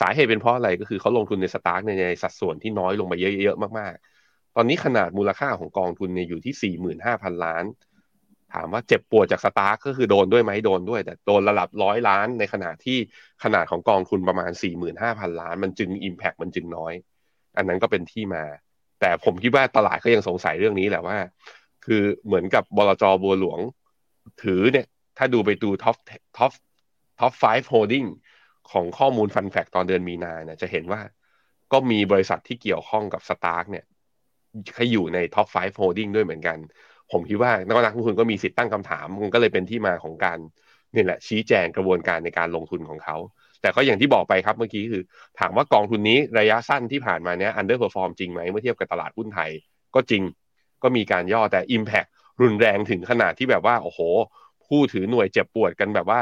Speaker 3: สาเหตุเป็นเพราะอะไรก็คือเขาลงทุนในสตาร์กในสัดส่วนที่น้อยลงมาเยอะๆมากๆ ตอนนี้ขนาดมูลค่าของกองทุนเนี่ยอยู่ที่ 45,000 ล้าน ถามว่าเจ็บปวดจากสตาร์ก็คือโดนด้วยไหมโดนด้วย แต่โดนระดับร้อยล้านในขณะที่ขนาดของกองทุนประมาณ 4 5 0 0 0 ล้าน มันจึง Impact มันจึงน้อย อันนั้นก็เป็นที่มา แต่ผมคิดว่าตลาดก็ยังสงสัยเรื่องนี้แหละว่า คือเหมือนกับบลจบัวหลวง ถือเนี่ย ถ้าดูไปดูท็อปท็อปท็อป5 holding ของข้อมูลฟันแฟกตอนเดือนมีนาเนี่ยจะเห็นว่าก็มีบริษัทที่เกี่ยวข้องกับสตาร์กเนี่ยให้อยู่ในท็อป5 holding ด้วยเหมือนกัน ผมคิดว่านักลงทุนก็มีสิทธิ์ตั้งคำถามมันก็เลยเป็นที่มาของการนี่แหละชี้แจงกระบวนการในการลงทุนของเขา แต่ก็อย่างที่บอกไปครับเมื่อกี้คือ ถามว่ากองทุนนี้ระยะสั้นที่ผ่านมาเนี้ย underperform จริงไหมเมื่อเทียบกับตลาดหุ้นไทยก็จริงก็มีการย่อแต่ impact รุนแรงถึงขนาดที่แบบว่า โอ้โห ผู้ถือหน่วยเจ็บปวดกันแบบว่า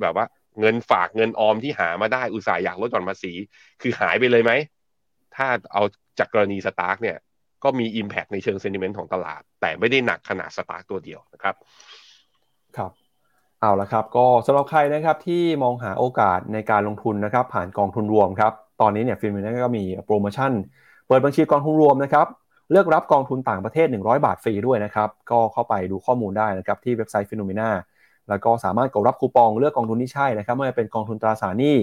Speaker 3: แบบว่าเงินฝากเงินออมที่หามาได้อุตส่าห์อยากลดหย่อนภาษี คือหายไปเลยไหม ถ้าเอาจากกรณีสตาร์กเนี่ย ก็มี Impact ในเชิง sentiment ของตลาด แต่ไม่ได้หนักขนาดสตาร์กตัวเดียวนะครับ
Speaker 2: ครับ เอาละครับก็สำหรับใครนะครับที่มองหาโอกาสในการลงทุนนะครับผ่านกองทุนรวมครับตอนนี้เนี่ย Finnomena ก็มีโปรโมชั่น เปิดบัญชีกองทุนรวมนะครับเลือกรับกองทุนต่างประเทศ 100 บาทฟรีด้วยนะครับก็เข้าไปดูข้อมูลได้นะครับที่เว็บไซต์ Finnomena แล้วก็สามารถกดรับคูปองเลือกกองทุนที่ใช่นะครับไม่ว่าเป็นกองทุนตราสารหนี้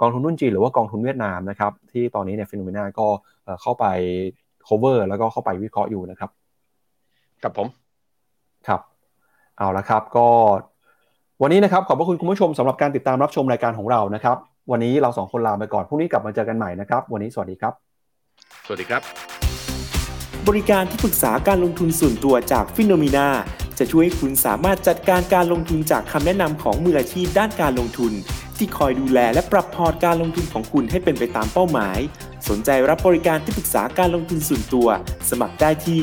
Speaker 2: กองทุนหุ้นจีนหรือว่ากองทุนเวียดนามนะครับที่ตอนนี้เนี่ย Finnomena ก็เข้าไป cover แล้วก็เข้าไปวิเคราะห์อยู่นะครับ
Speaker 3: กับผม
Speaker 2: ครับเอาละครับก็ วันนี้นะครับขอบพระคุณคุณผู้ชมสำหรับการติดตามรับชมรายการของเรานะครับ วันนี้เราสองคนลาไปก่อนพรุ่งนี้กลับมาเจอกันใหม่นะครับ วันนี้สวัสดีครับ
Speaker 3: สวัสดีครับ
Speaker 4: บริการที่ปรึกษาการลงทุนส่วนตัวจากฟิโนมีนาจะช่วยให้คุณสามารถจัดการการลงทุนจากคำแนะนำของมืออาชีพด้านการลงทุน ที่คอยดูแลและปรับพอร์ตการลงทุนของคุณให้เป็นไปตามเป้าหมาย สนใจรับบริการที่ปรึกษาการลงทุนส่วนตัว สมัครได้ที่